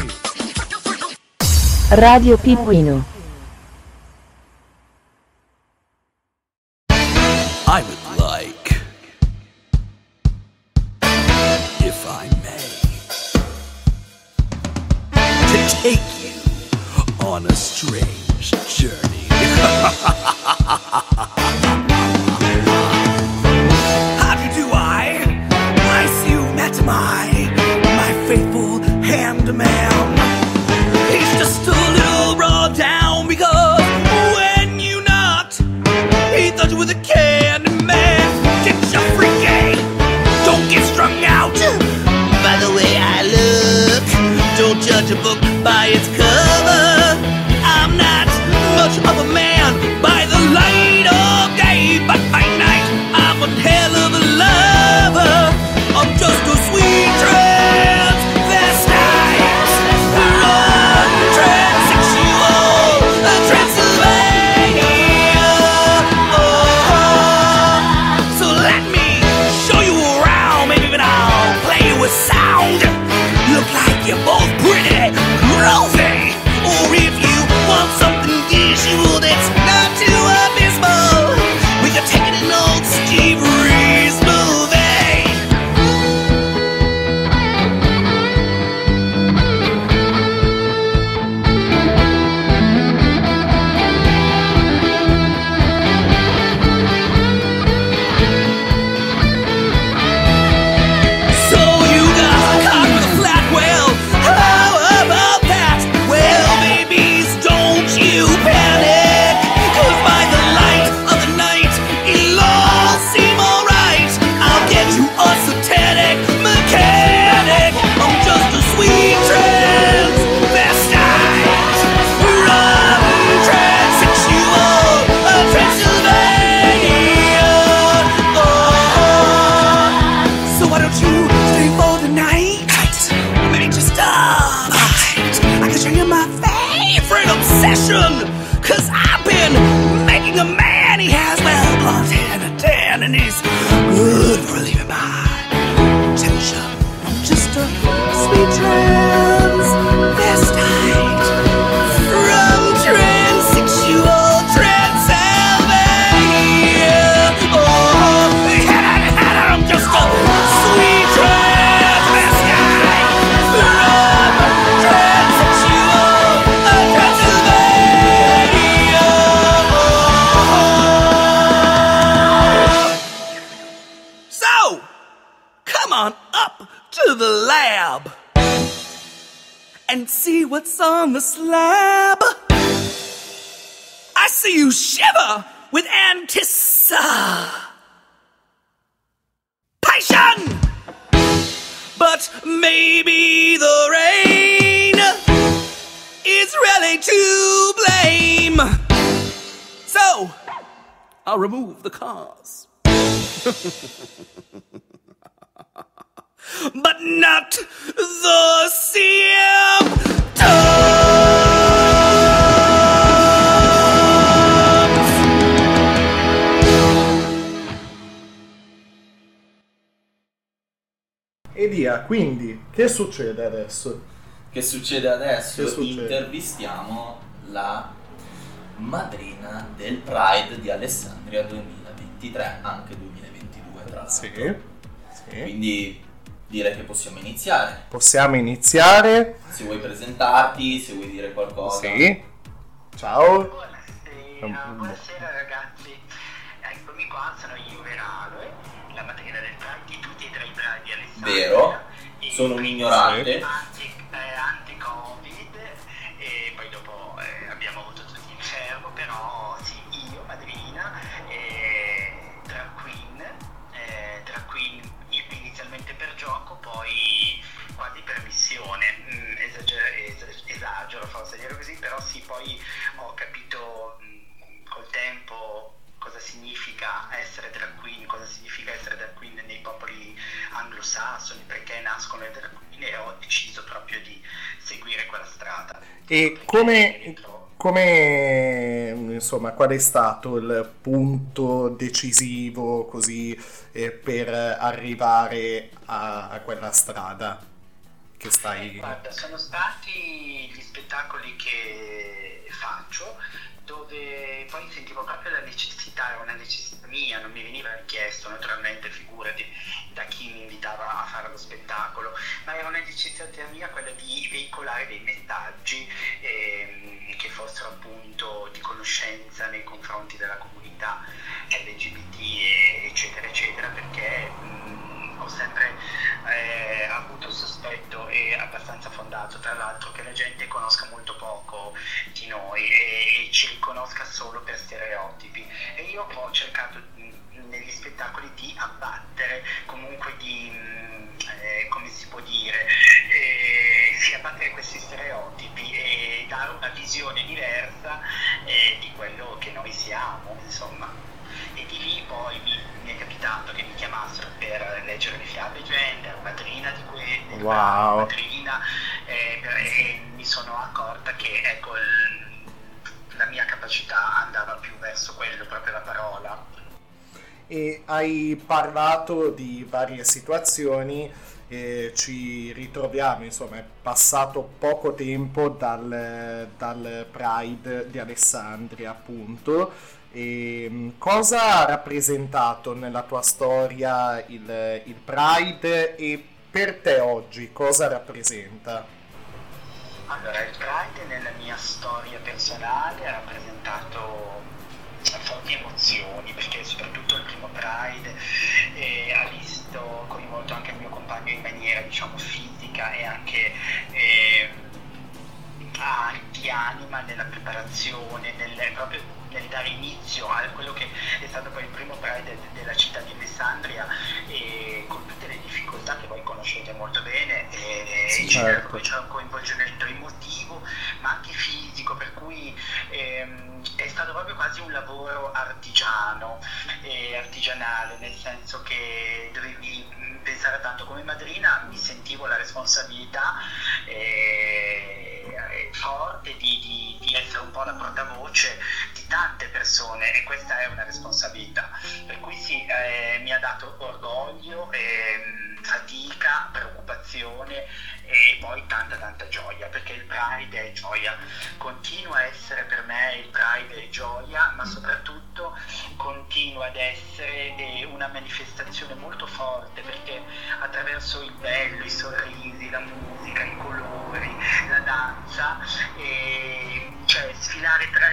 Radio Pinguino. And see what's on the slab. I see you shiver with anticipation. But maybe the rain is really to blame. So, I'll remove the cause. but not the symptoms. E via, quindi, che succede adesso? Che succede adesso? Che succede? Intervistiamo la madrina del Pride di Alessandria 2023, anche 2022 tra l'altro. Sì, sì. Quindi direi che possiamo iniziare. Possiamo iniziare? Se vuoi presentarti, se vuoi dire qualcosa. Sì. Ciao. Buonasera ragazzi, eccomi qua, sono Juvenale, la madrina del di tutti e tre i Pride di Alessandria. Vero? Sono un ignorante. Anti, E come, come, insomma, qual è stato il punto decisivo così eh, per arrivare a, a quella strada che stai... Guarda, sono stati gli spettacoli che faccio dove poi sentivo proprio la necessità, era una necessità mia, non mi veniva richiesto naturalmente, figurati da chi mi invitava a fare lo spettacolo, ma era una necessità mia quella di veicolare dei messaggi ehm, che fossero appunto di conoscenza nei confronti della comunità LGBT eccetera eccetera perché ho sempre eh, avuto il sospetto e abbastanza fondato tra l'altro che la gente conosca molto poco di noi e, e ci riconosca solo per stereotipi. E io ho cercato negli spettacoli di abbattere comunque di eh, come si può dire eh, sì, abbattere questi stereotipi e dare una visione diversa eh, di quello che noi siamo insomma. E di lì poi mi, capitato che mi chiamassero per leggere le fiabe gender, madrina di quelle, Wow. madrina, eh, per- e mi sono accorta che ecco, il- la mia capacità andava più verso quello, proprio la parola. E hai parlato di varie situazioni, eh, ci ritroviamo, insomma, è passato poco tempo dal, dal Pride di Alessandria, appunto. E, mh, cosa ha rappresentato nella tua storia il, il Pride e per te oggi cosa rappresenta? Allora, il Pride nella mia storia personale ha rappresentato forti emozioni perché soprattutto il primo Pride eh, ha visto coinvolto anche il mio compagno in maniera diciamo fisica e anche eh, di anima nella preparazione, nel, proprio nel dare inizio a quello che è stato poi il primo Pride de- della città di Alessandria e con tutte le difficoltà che voi conoscete molto bene e, Sì, certo. c'era un coinvolgimento emotivo ma anche fisico per cui ehm, è stato proprio quasi un lavoro artigiano e artigianale nel senso che dovevi pensare tanto come madrina mi sentivo la responsabilità eh, eh, forte di, di- di essere un po' la portavoce di tante persone e questa è una responsabilità. Per cui sì eh, mi ha dato orgoglio ehm, fatica preoccupazione e poi tanta tanta gioia perché il Pride è gioia. Continua a essere per me il Pride è gioia ma soprattutto continua ad essere eh, una manifestazione molto forte perché attraverso il bello, i sorrisi, la musica, i colori, la danza, eh, cioè sfilare tra,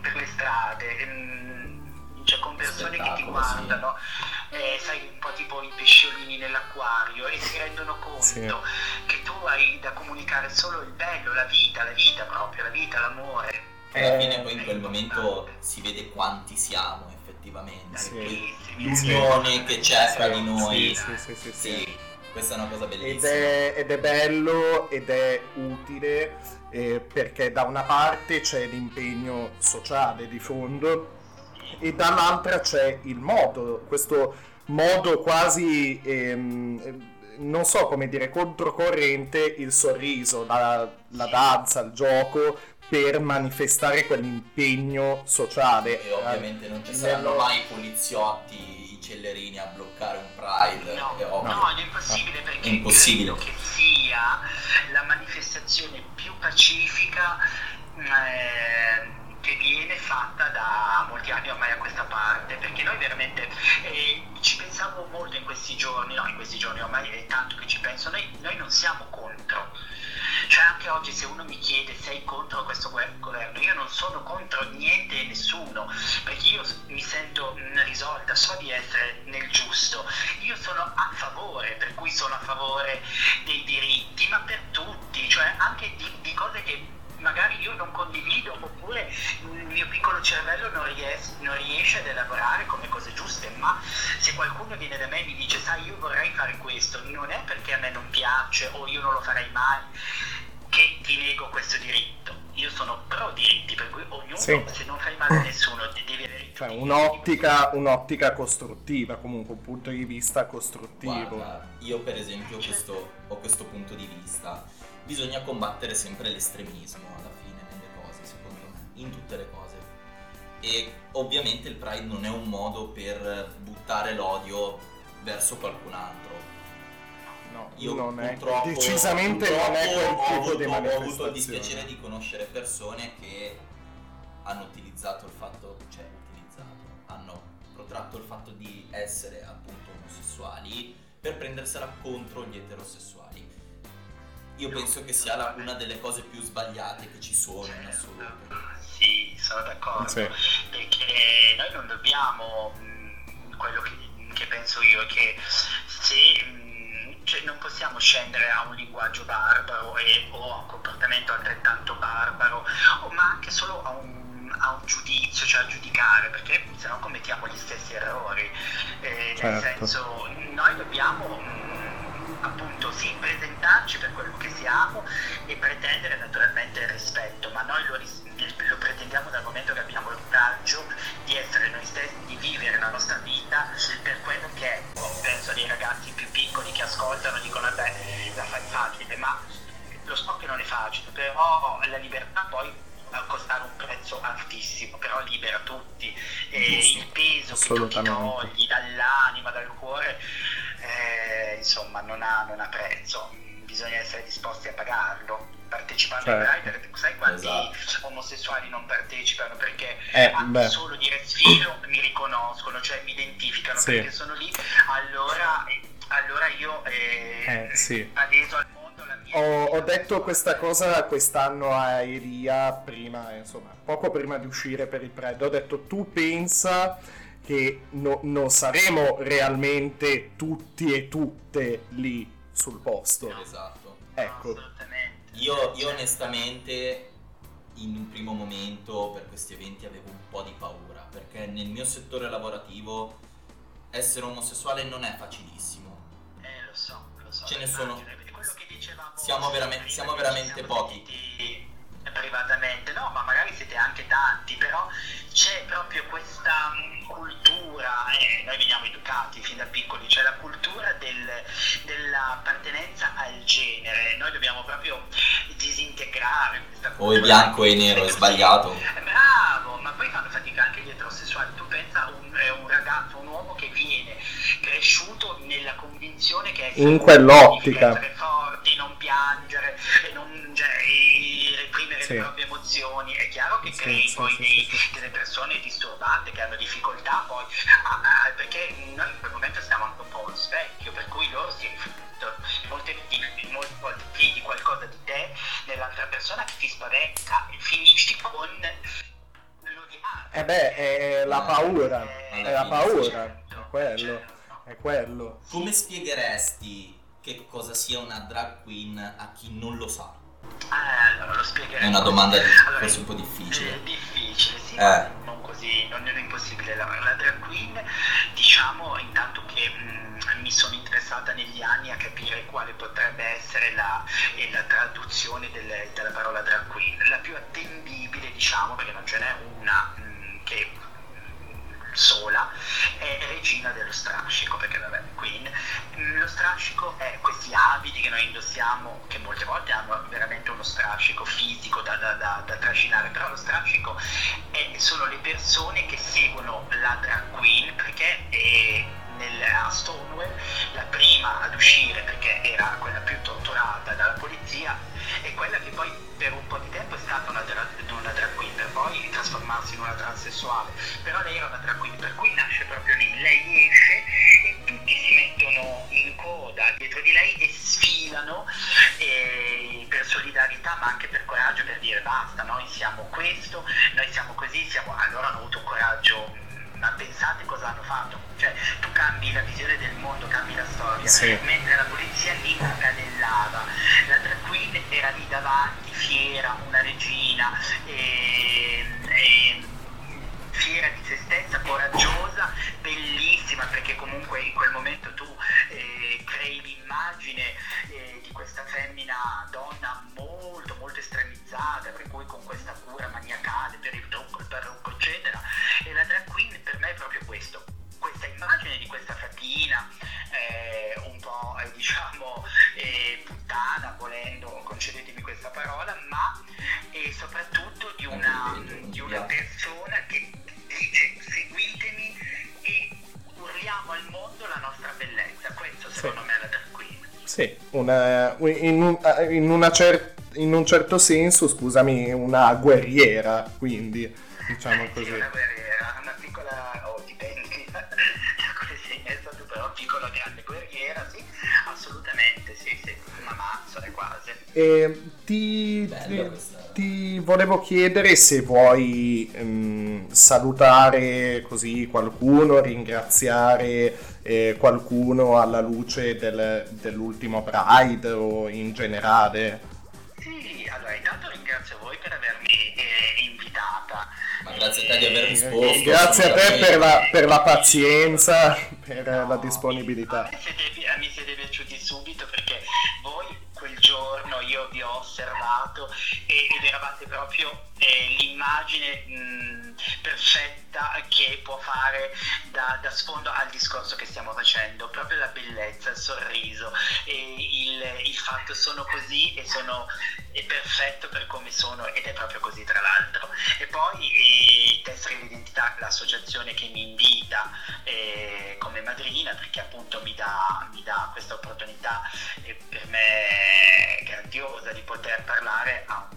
per le strade, ehm, cioè con persone che ti guardano, eh, sai un po' tipo i pesciolini nell'acquario e si rendono conto Sì. che tu hai da comunicare solo il bello, la vita, la vita proprio, la vita, l'amore. Alla Eh, fine poi in quel momento si vede quanti siamo effettivamente. Sì. L'unione che c'è fra di noi. Sì, sì, sì, sì, sì. questa è una cosa Ed bellissima. è, ed è bello ed è utile eh, perché da una parte c'è l'impegno sociale di fondo e dall'altra c'è il modo, questo modo quasi, ehm, eh, non so come dire, controcorrente, il sorriso, la, la danza, il gioco per manifestare quell'impegno sociale. E ovviamente non ci saranno mai i poliziotti, i cellerini a bloccare un pride. è ovvio. No, è impossibile perché È impossibile. credo che sia la manifestazione più pacifica eh, che viene fatta da molti anni ormai a questa parte, perché noi veramente eh, ci pensavo molto in questi giorni, no in questi giorni ormai è tanto che ci penso, noi, noi non siamo contro. Cioè anche oggi se uno mi chiede sei contro questo governo, io non sono contro niente e nessuno, perché io mi sento mh, risolta, so di essere nel giusto, io sono a favore, per cui sono a favore dei diritti, ma per tutti, cioè anche di, di cose che magari io non condivido oppure il mio piccolo cervello non, ries- non riesce ad elaborare come cose giuste, ma se qualcuno viene da me e mi dice sai io vorrei fare questo, non è perché a me non piace o io non lo farei mai che ti nego questo diritto. Io sono pro diritti, per cui ognuno, Sì. se non fai male a nessuno, devi avere Cioè un'ottica, un'ottica costruttiva, comunque un punto di vista costruttivo. Guarda, io per esempio questo- ho questo punto di vista. Bisogna combattere sempre l'estremismo alla fine nelle cose, secondo me, in tutte le cose. E ovviamente il Pride non è un modo per buttare l'odio verso qualcun altro. No, Io non è- purtroppo, decisamente non è purtroppo quel tipo avuto, di ho avuto il manifestazione. dispiacere di conoscere persone che hanno utilizzato il fatto, cioè utilizzato, hanno protratto il fatto di essere appunto omosessuali per prendersela contro gli eterosessuali. Io penso che sia la- una delle cose più sbagliate che ci sono in assoluto. Sì, sono d'accordo. Sì. Perché noi non dobbiamo, mh, quello che, che penso io è che se mh, cioè non possiamo scendere a un linguaggio barbaro e- o a un comportamento altrettanto barbaro, o- ma anche solo a un, a un giudizio, cioè a giudicare, perché se no commettiamo gli stessi errori. Eh, Nel Certo. senso, noi dobbiamo mh, appunto sì presentarci per quello che siamo e pretendere naturalmente il rispetto, ma noi lo, ris- lo pretendiamo dal momento che abbiamo il coraggio di essere noi stessi, di vivere la nostra vita per quello che è. Penso dei ragazzi più piccoli che ascoltano dicono vabbè la fai facile, ma lo so che non è facile, però la libertà poi può costare un prezzo altissimo, però libera tutti e il peso che tu ti togli dall'anima, dal cuore, eh, insomma non ha, non ha prezzo, bisogna essere disposti a pagarlo. Partecipando Certo. ai Pride, sai quanti omosessuali non partecipano perché Eh, solo di respiro mi riconoscono, cioè mi identificano Sì. perché sono lì, allora, allora io eh, Eh, sì. adeso al mondo la mia Ho, ho detto questa cosa quest'anno a Elia prima, insomma, poco prima di uscire per il Pride. Ho detto tu pensa che no- non saremo realmente tutti e tutte lì sul posto. Esatto. Ecco. Io, io onestamente in un primo momento per questi eventi avevo un po' di paura perché nel mio settore lavorativo essere omosessuale non è facilissimo. Eh, lo so, lo so. Ce ne sono. È quello che dicevamo Siamo veramente, siamo veramente pochi. Privatamente, no, ma magari siete anche tanti, però c'è proprio questa mh, cultura, e noi veniamo educati fin da piccoli, c'è la cultura del- dell'appartenenza al genere, noi dobbiamo proprio disintegrare questa O è cultura. bianco e nero, è sbagliato. Bravo, ma poi fanno fatica anche gli eterosessuali. Tu pensa a un, è un ragazzo, un uomo che viene cresciuto nella convinzione che essere In quell'ottica. Sì. le proprie emozioni. È chiaro che Sì, crei sì, poi sì, dei- delle persone disturbate che hanno difficoltà poi a- a- perché noi in quel momento stiamo anche un po' allo specchio, per cui loro si riflettono. Molte, di- molte volte vedi qualcosa di te nell'altra persona che ti spaventa e finisci con Eh beh, è la paura, è la paura, è quello. È quello. Come spiegheresti che cosa sia una drag queen a chi non lo sa? Eh, allora lo spiegherei. È una domanda Allora, forse un po' difficile. È difficile, sì, Eh. non così, non è impossibile. La, la drag queen, diciamo, intanto che mh, mi sono interessata negli anni a capire quale potrebbe essere la, eh, la traduzione del- della parola drag queen. La più attendibile, diciamo, perché non ce n'è una mh, che sola è regina dello strascico perché vabbè queen Mm, lo strascico è questi abiti che noi indossiamo che molte volte in, un, in una cer- in un certo senso, scusami, una guerriera, quindi diciamo così. una guerriera una piccola oh dipende da come sei messa tu però piccola grande guerriera sì assolutamente sì sì una mazza è quasi E ti, ti, ti volevo chiedere se vuoi ehm, salutare così qualcuno, ringraziare eh, qualcuno alla luce del- dell'ultimo Pride o in generale. Sì, allora intanto ringrazio voi per avermi eh, invitata. Ma grazie a te di aver risposto. Grazie a te per la, per la pazienza, per la disponibilità. Siete- mi siete piaciuti subito perché voi quel giorno io vi ho osservato e- ed eravate proprio eh, l'immagine mh, perfetta che può fare da, da sfondo al discorso che stiamo facendo, proprio la bellezza, il sorriso il, il fatto sono così e sono è perfetto per come sono ed è proprio così tra l'altro. E poi eh, Tessere l'identità, l'associazione che mi invita eh, come madrina perché appunto mi dà, mi dà questa opportunità e per me grandiosa di poter parlare a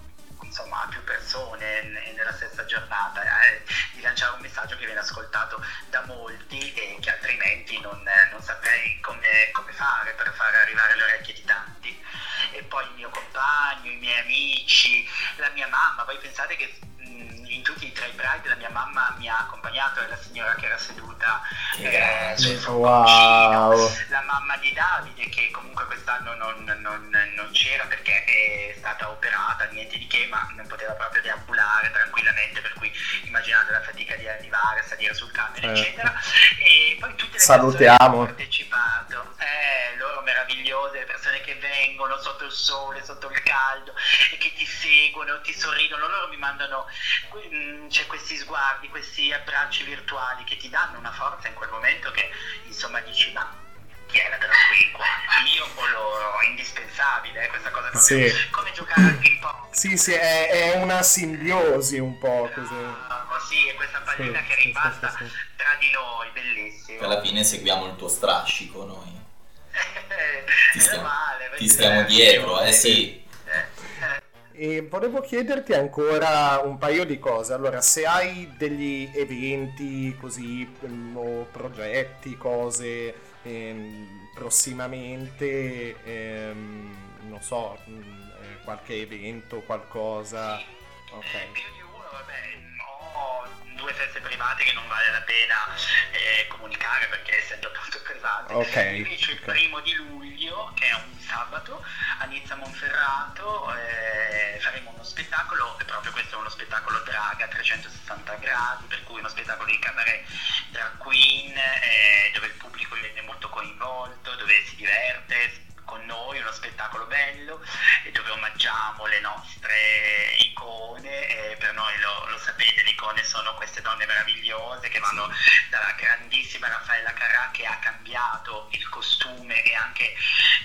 insomma a più persone nella stessa giornata eh, di lanciare un messaggio che viene ascoltato da molti e che altrimenti non, non saprei come, come fare per far arrivare alle orecchie di tanti. E poi il mio compagno, i miei amici, la mia mamma, voi pensate che mh, in tutti i tre Pride la mia mamma mi ha accompagnato, è la signora che era seduta eh, sul Wow. la mamma di Davide che comunque quest'anno non, non- non c'era perché è stata operata, niente di ma non poteva proprio deambulare tranquillamente, per cui immaginate la fatica di arrivare, salire sul camion, Certo. eccetera. E poi tutte le Salutiamo. persone che hanno partecipato, eh, loro meravigliose, le persone che vengono sotto il sole, sotto il caldo e che ti seguono, ti sorridono, loro mi mandano mm, c'è questi sguardi, questi abbracci virtuali che ti danno una forza in quel momento che insomma dici ma chi è la drag queen qua? Io o loro? È indispensabile eh, questa cosa proprio Sì. come giocare al ping pong. Sì, sì, è, è una simbiosi un po' così. Oh, sì, è questa pallina Sì, che sì, sì, rimpasta sì, sì. tra di noi, bellissimo. Alla fine seguiamo il tuo strascico noi. Ti Meno stiamo, male, ti stiamo dietro, eh sì. E volevo chiederti ancora un paio di cose. Allora, se hai degli eventi così mm, o progetti, cose ehm, prossimamente, ehm, non so, mm, eh, qualche evento, qualcosa. Ok. ho due feste private che non vale la pena eh, comunicare perché essendo molto pesanti ok. Invece il primo di luglio, che è un sabato, a Nizza Monferrato eh, faremo uno spettacolo, e proprio questo è uno spettacolo drag a 360 gradi, per cui uno spettacolo di cabaret drag queen, eh, dove il pubblico viene molto coinvolto, dove si diverte con noi, uno spettacolo bello dove omaggiamo le nostre icone e per noi lo, lo sapete le icone sono queste donne meravigliose che vanno dalla grandissima Raffaella Carrà che ha cambiato il costume e anche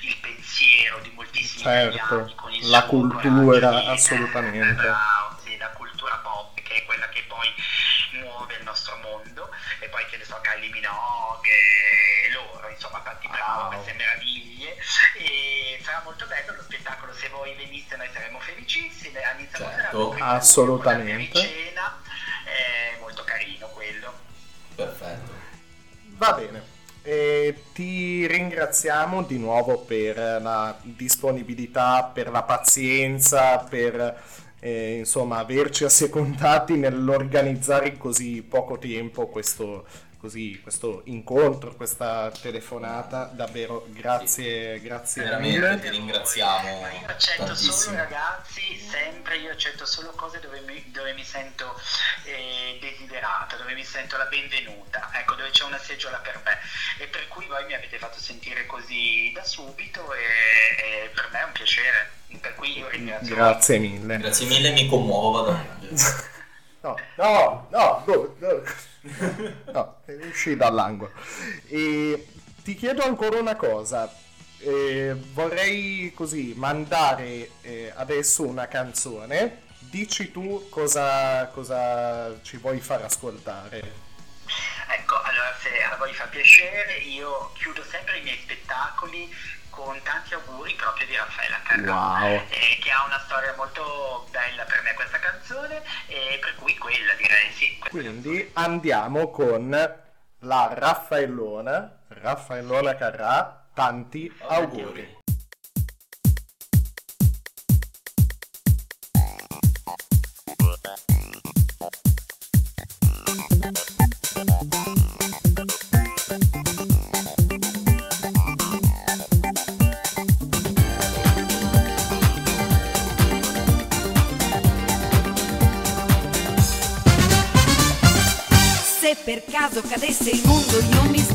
il pensiero di moltissimi Certo, italiani con il la suo cultura, coraggio. assolutamente. Bravo, sì, la cultura pop che è quella che poi muove il nostro mondo poi che ne so Kylie Minogue e loro insomma fatti bravo queste meraviglie e sarà molto bello lo spettacolo se voi veniste noi saremo felicissime a Nizza quindi Assolutamente. cena è molto carino quello Perfetto. Va bene. E ti ringraziamo di nuovo per la disponibilità, per la pazienza, per eh, insomma averci assecondati nell'organizzare in così poco tempo questo, così, questo incontro, questa telefonata. Davvero grazie, grazie Veramente mille. ti ringraziamo io accetto solo tantissimo. ragazzi sempre io accetto solo cose dove mi, dove mi sento eh, desiderata dove mi sento la benvenuta ecco dove c'è una seggiola per me e per cui voi mi avete fatto sentire così da subito e, e per me è un piacere per cui io ringrazio Grazie mille. Grazie mille, mi commuovo, vado. No, no, no, no, no, no, uscì dall'angolo. E ti chiedo ancora una cosa. Eh, vorrei così mandare eh, adesso una canzone. Dici tu cosa, cosa ci vuoi far ascoltare. Ecco, allora se a voi fa piacere, io chiudo sempre i miei spettacoli con tanti auguri proprio di Raffaella Carrà, Wow. eh, che ha una storia molto bella per me questa canzone, e per cui quella direi sì. Quindi andiamo con la Raffaellona, Raffaellona Carrà, tanti auguri. Per caso cadesse il mondo io mi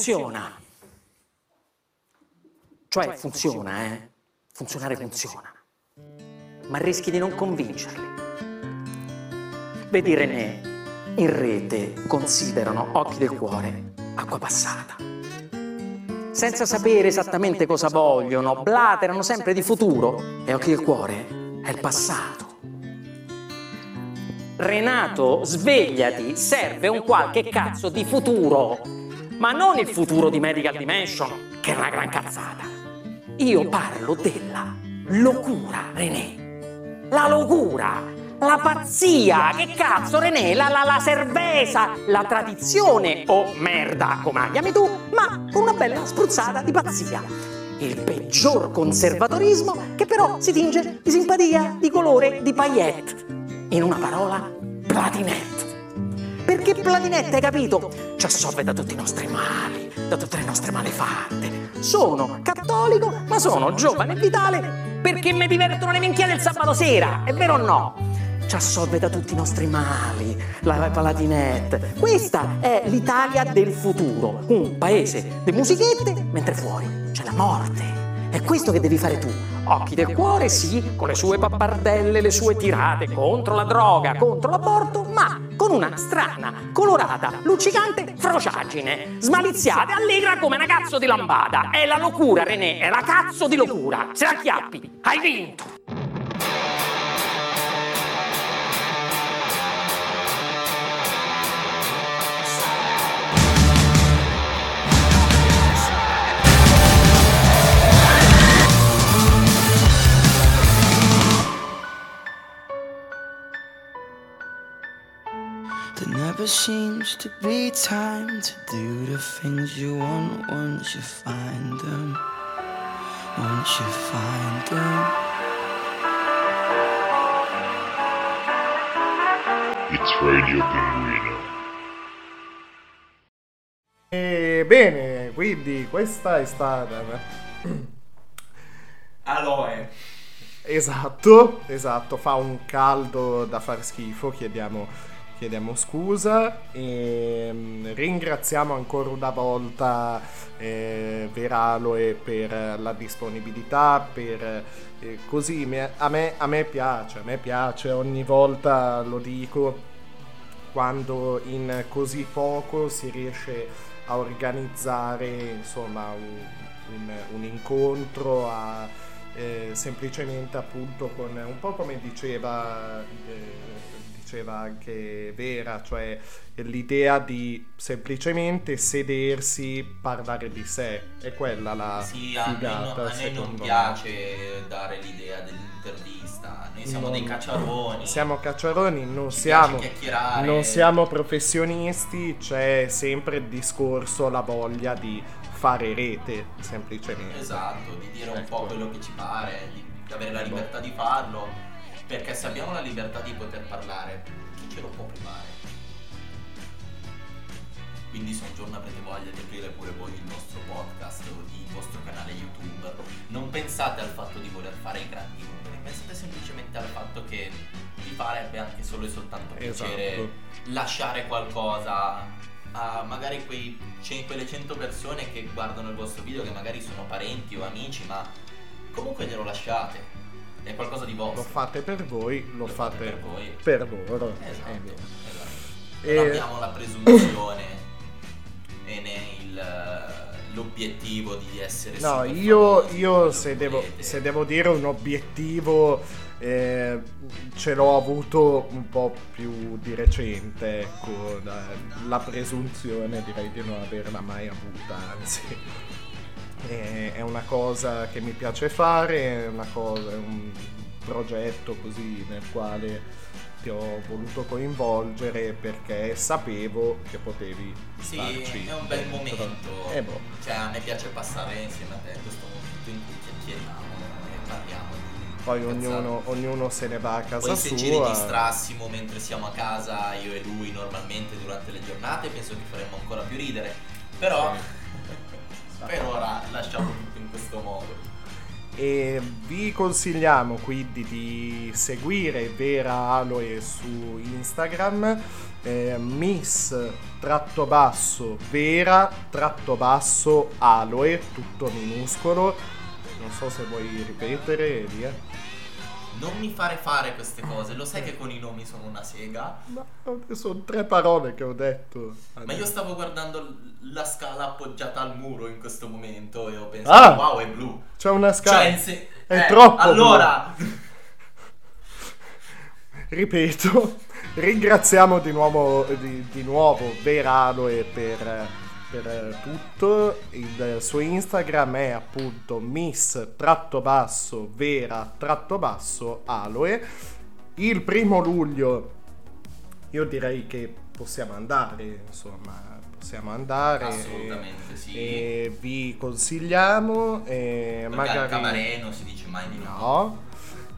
funziona. Cioè funziona, eh? Funzionare funziona. Ma rischi di non convincerli. Vedi René, in rete considerano occhi del cuore acqua passata. Senza sapere esattamente cosa vogliono, blaterano sempre di futuro e occhi del cuore è il passato. Renato, svegliati, serve un qualche cazzo di futuro, ma non il futuro di Medical Dimension, che è una gran cazzata. Io parlo della locura, René. La locura, la pazzia, che cazzo, René, la, la, la cerveza, la tradizione o merda, come la chiami tu, ma con una bella spruzzata di pazzia. Il peggior conservatorismo che però si tinge di simpatia, di colore, di paillette. In una parola, platinette. Perché platinette, hai capito? Ci assolve da tutti i nostri mali, da tutte le nostre malefatte. Sono cattolico, ma sono giovane e vitale perché mi divertono le minchie del sabato sera, è vero o no? Ci assolve da tutti i nostri mali, la Palatinette. Questa è l'Italia del futuro, un paese di musichette, mentre fuori c'è la morte. È questo che devi fare tu. Occhi del cuore, sì, con le sue pappardelle, le sue tirate contro la droga, contro l'aborto, ma con una strana, colorata, luccicante frociaggine, smaliziata e allegra come una cazzo di lambada. È la locura, René, è la cazzo di locura. Se la chiappi, hai vinto. Never seems to be time to do the things you want once you find them. Once you find them. It's Radio Pinguino. E bene, quindi questa è stata... Aloe. Esatto, esatto, fa un caldo da far schifo, chiediamo, chiediamo scusa e mm, ringraziamo ancora una volta eh, Veraloe per la disponibilità, per eh, così a, me, a me piace, a me piace, ogni volta lo dico, quando in così poco si riesce a organizzare insomma un, un- un incontro, a eh, semplicemente appunto con un po' come diceva, eh, diceva anche Vera, cioè l'idea di semplicemente sedersi, parlare di sé, è quella la Sì, a noi, figata no- a noi non secondo me. piace dare l'idea dell'intervista. Noi siamo dei Non- cacciaroni. Siamo cacciaroni, non siamo, piace non siamo professionisti, c'è sempre il discorso, la voglia di fare rete, semplicemente. Esatto, di dire un po' Ecco. quello che ci pare, di di avere la libertà di farlo. Perché se abbiamo la libertà di poter parlare, chi ce lo può privare? Quindi se un giorno avrete voglia di aprire pure voi il vostro podcast o il vostro canale YouTube, non pensate al fatto di voler fare i grandi numeri, pensate semplicemente al fatto che vi farebbe anche solo e soltanto piacere Esatto. lasciare qualcosa a magari quei quelle 100 persone che guardano il vostro video, che magari sono parenti o amici, ma comunque glielo lasciate. È qualcosa di Lo vostro. fate per voi, lo, fate, per voi. per loro. Esatto, vero. esatto. E- Non abbiamo la presunzione e né il- l'obiettivo di essere No, io, io se, devo, se devo dire un obiettivo eh, ce l'ho avuto un po' più di recente, ecco, la, la presunzione direi di non averla mai avuta, anzi. È, è una cosa che mi piace fare, è una cosa, è un progetto così nel quale ti ho voluto coinvolgere perché sapevo che potevi Sì, starci è un bel dentro. momento. Eh, boh. Cioè, a me piace passare insieme a te questo momento in cui chiacchieriamo e parliamo di Poi ognuno, ognuno se ne va a casa Poi se sua. ci registrassimo mentre siamo a casa io e lui normalmente durante le giornate penso che faremmo ancora più ridere. Però per ora lasciamo tutto in questo modo. E vi consigliamo quindi di seguire Vera Aloe su Instagram, eh, miss tratto basso Vera tratto basso Aloe, tutto minuscolo. Non so se vuoi ripetere, Elia. Non mi fare fare queste cose, lo sai che con i nomi sono una sega? Ma sono tre parole che ho detto. Ma io stavo guardando la scala appoggiata al muro in questo momento e ho pensato, Ah! wow, è blu. C'è una scala. Cioè, se- È eh, troppo. Allora, Ripeto, ringraziamo di nuovo, di, di nuovo Vera Aloe per, per tutto. Il suo Instagram è appunto miss tratto basso vera tratto basso aloe. Il primo luglio io direi che possiamo andare, insomma, possiamo andare. Assolutamente sì. E vi consigliamo. E perché magari al cabaret non si dice mai di no. No.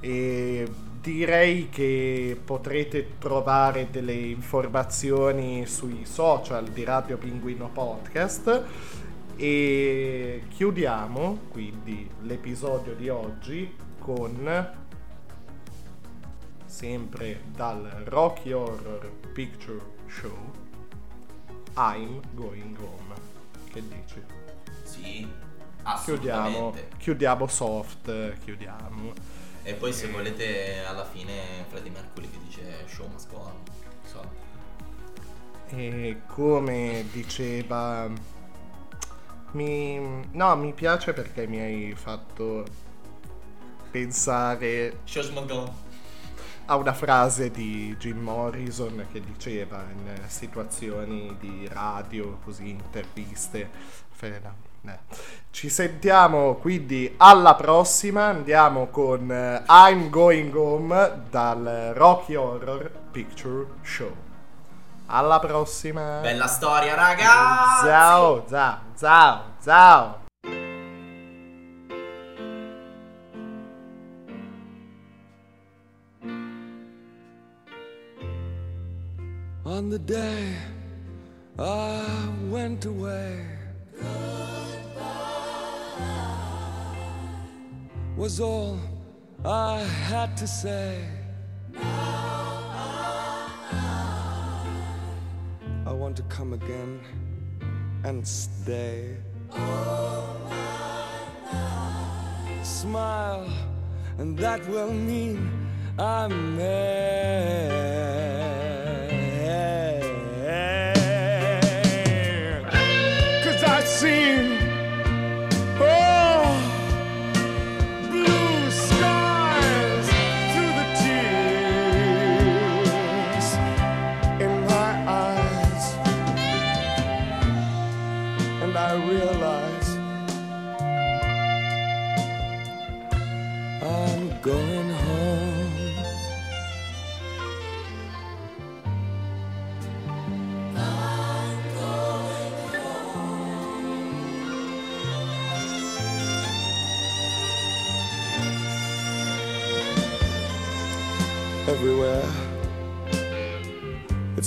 E direi che potrete trovare delle informazioni sui social di Radio Pinguino Podcast. E chiudiamo quindi l'episodio di oggi con sempre dal Rocky Horror Picture Show I'm Going Home. Che dici? Sì, Chiudiamo, assolutamente. chiudiamo soft, chiudiamo. E poi se volete alla fine Freddie Mercury che dice show must go on. So. E come diceva, mi, no, mi piace perché mi hai fatto pensare Show must go on. a una frase di Jim Morrison che diceva in situazioni di radio, così interviste. Fe- eh. Ci sentiamo quindi alla prossima. Andiamo con eh, I'm Going Home dal Rocky Horror Picture Show. Alla prossima. Bella storia, ragazzi! Ciao, ciao, ciao, ciao. On the day I went away, was all I had to say. I want to come again and stay. Smile, and that will mean I'm there.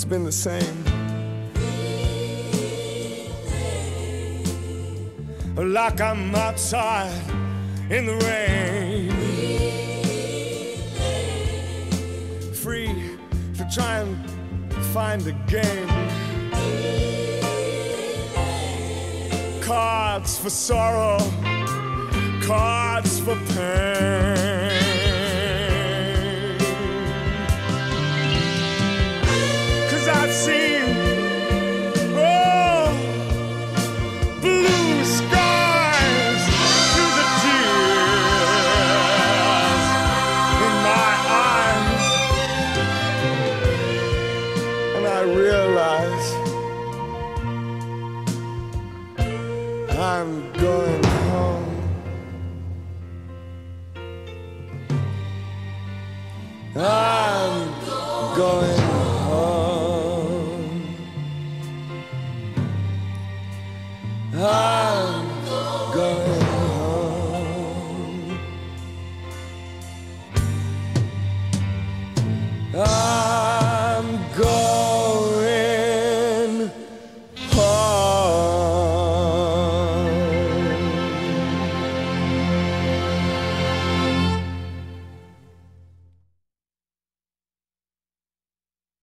Been the same. Like I'm outside in the rain. Free to try and find a game. Cards for sorrow, cards for pain.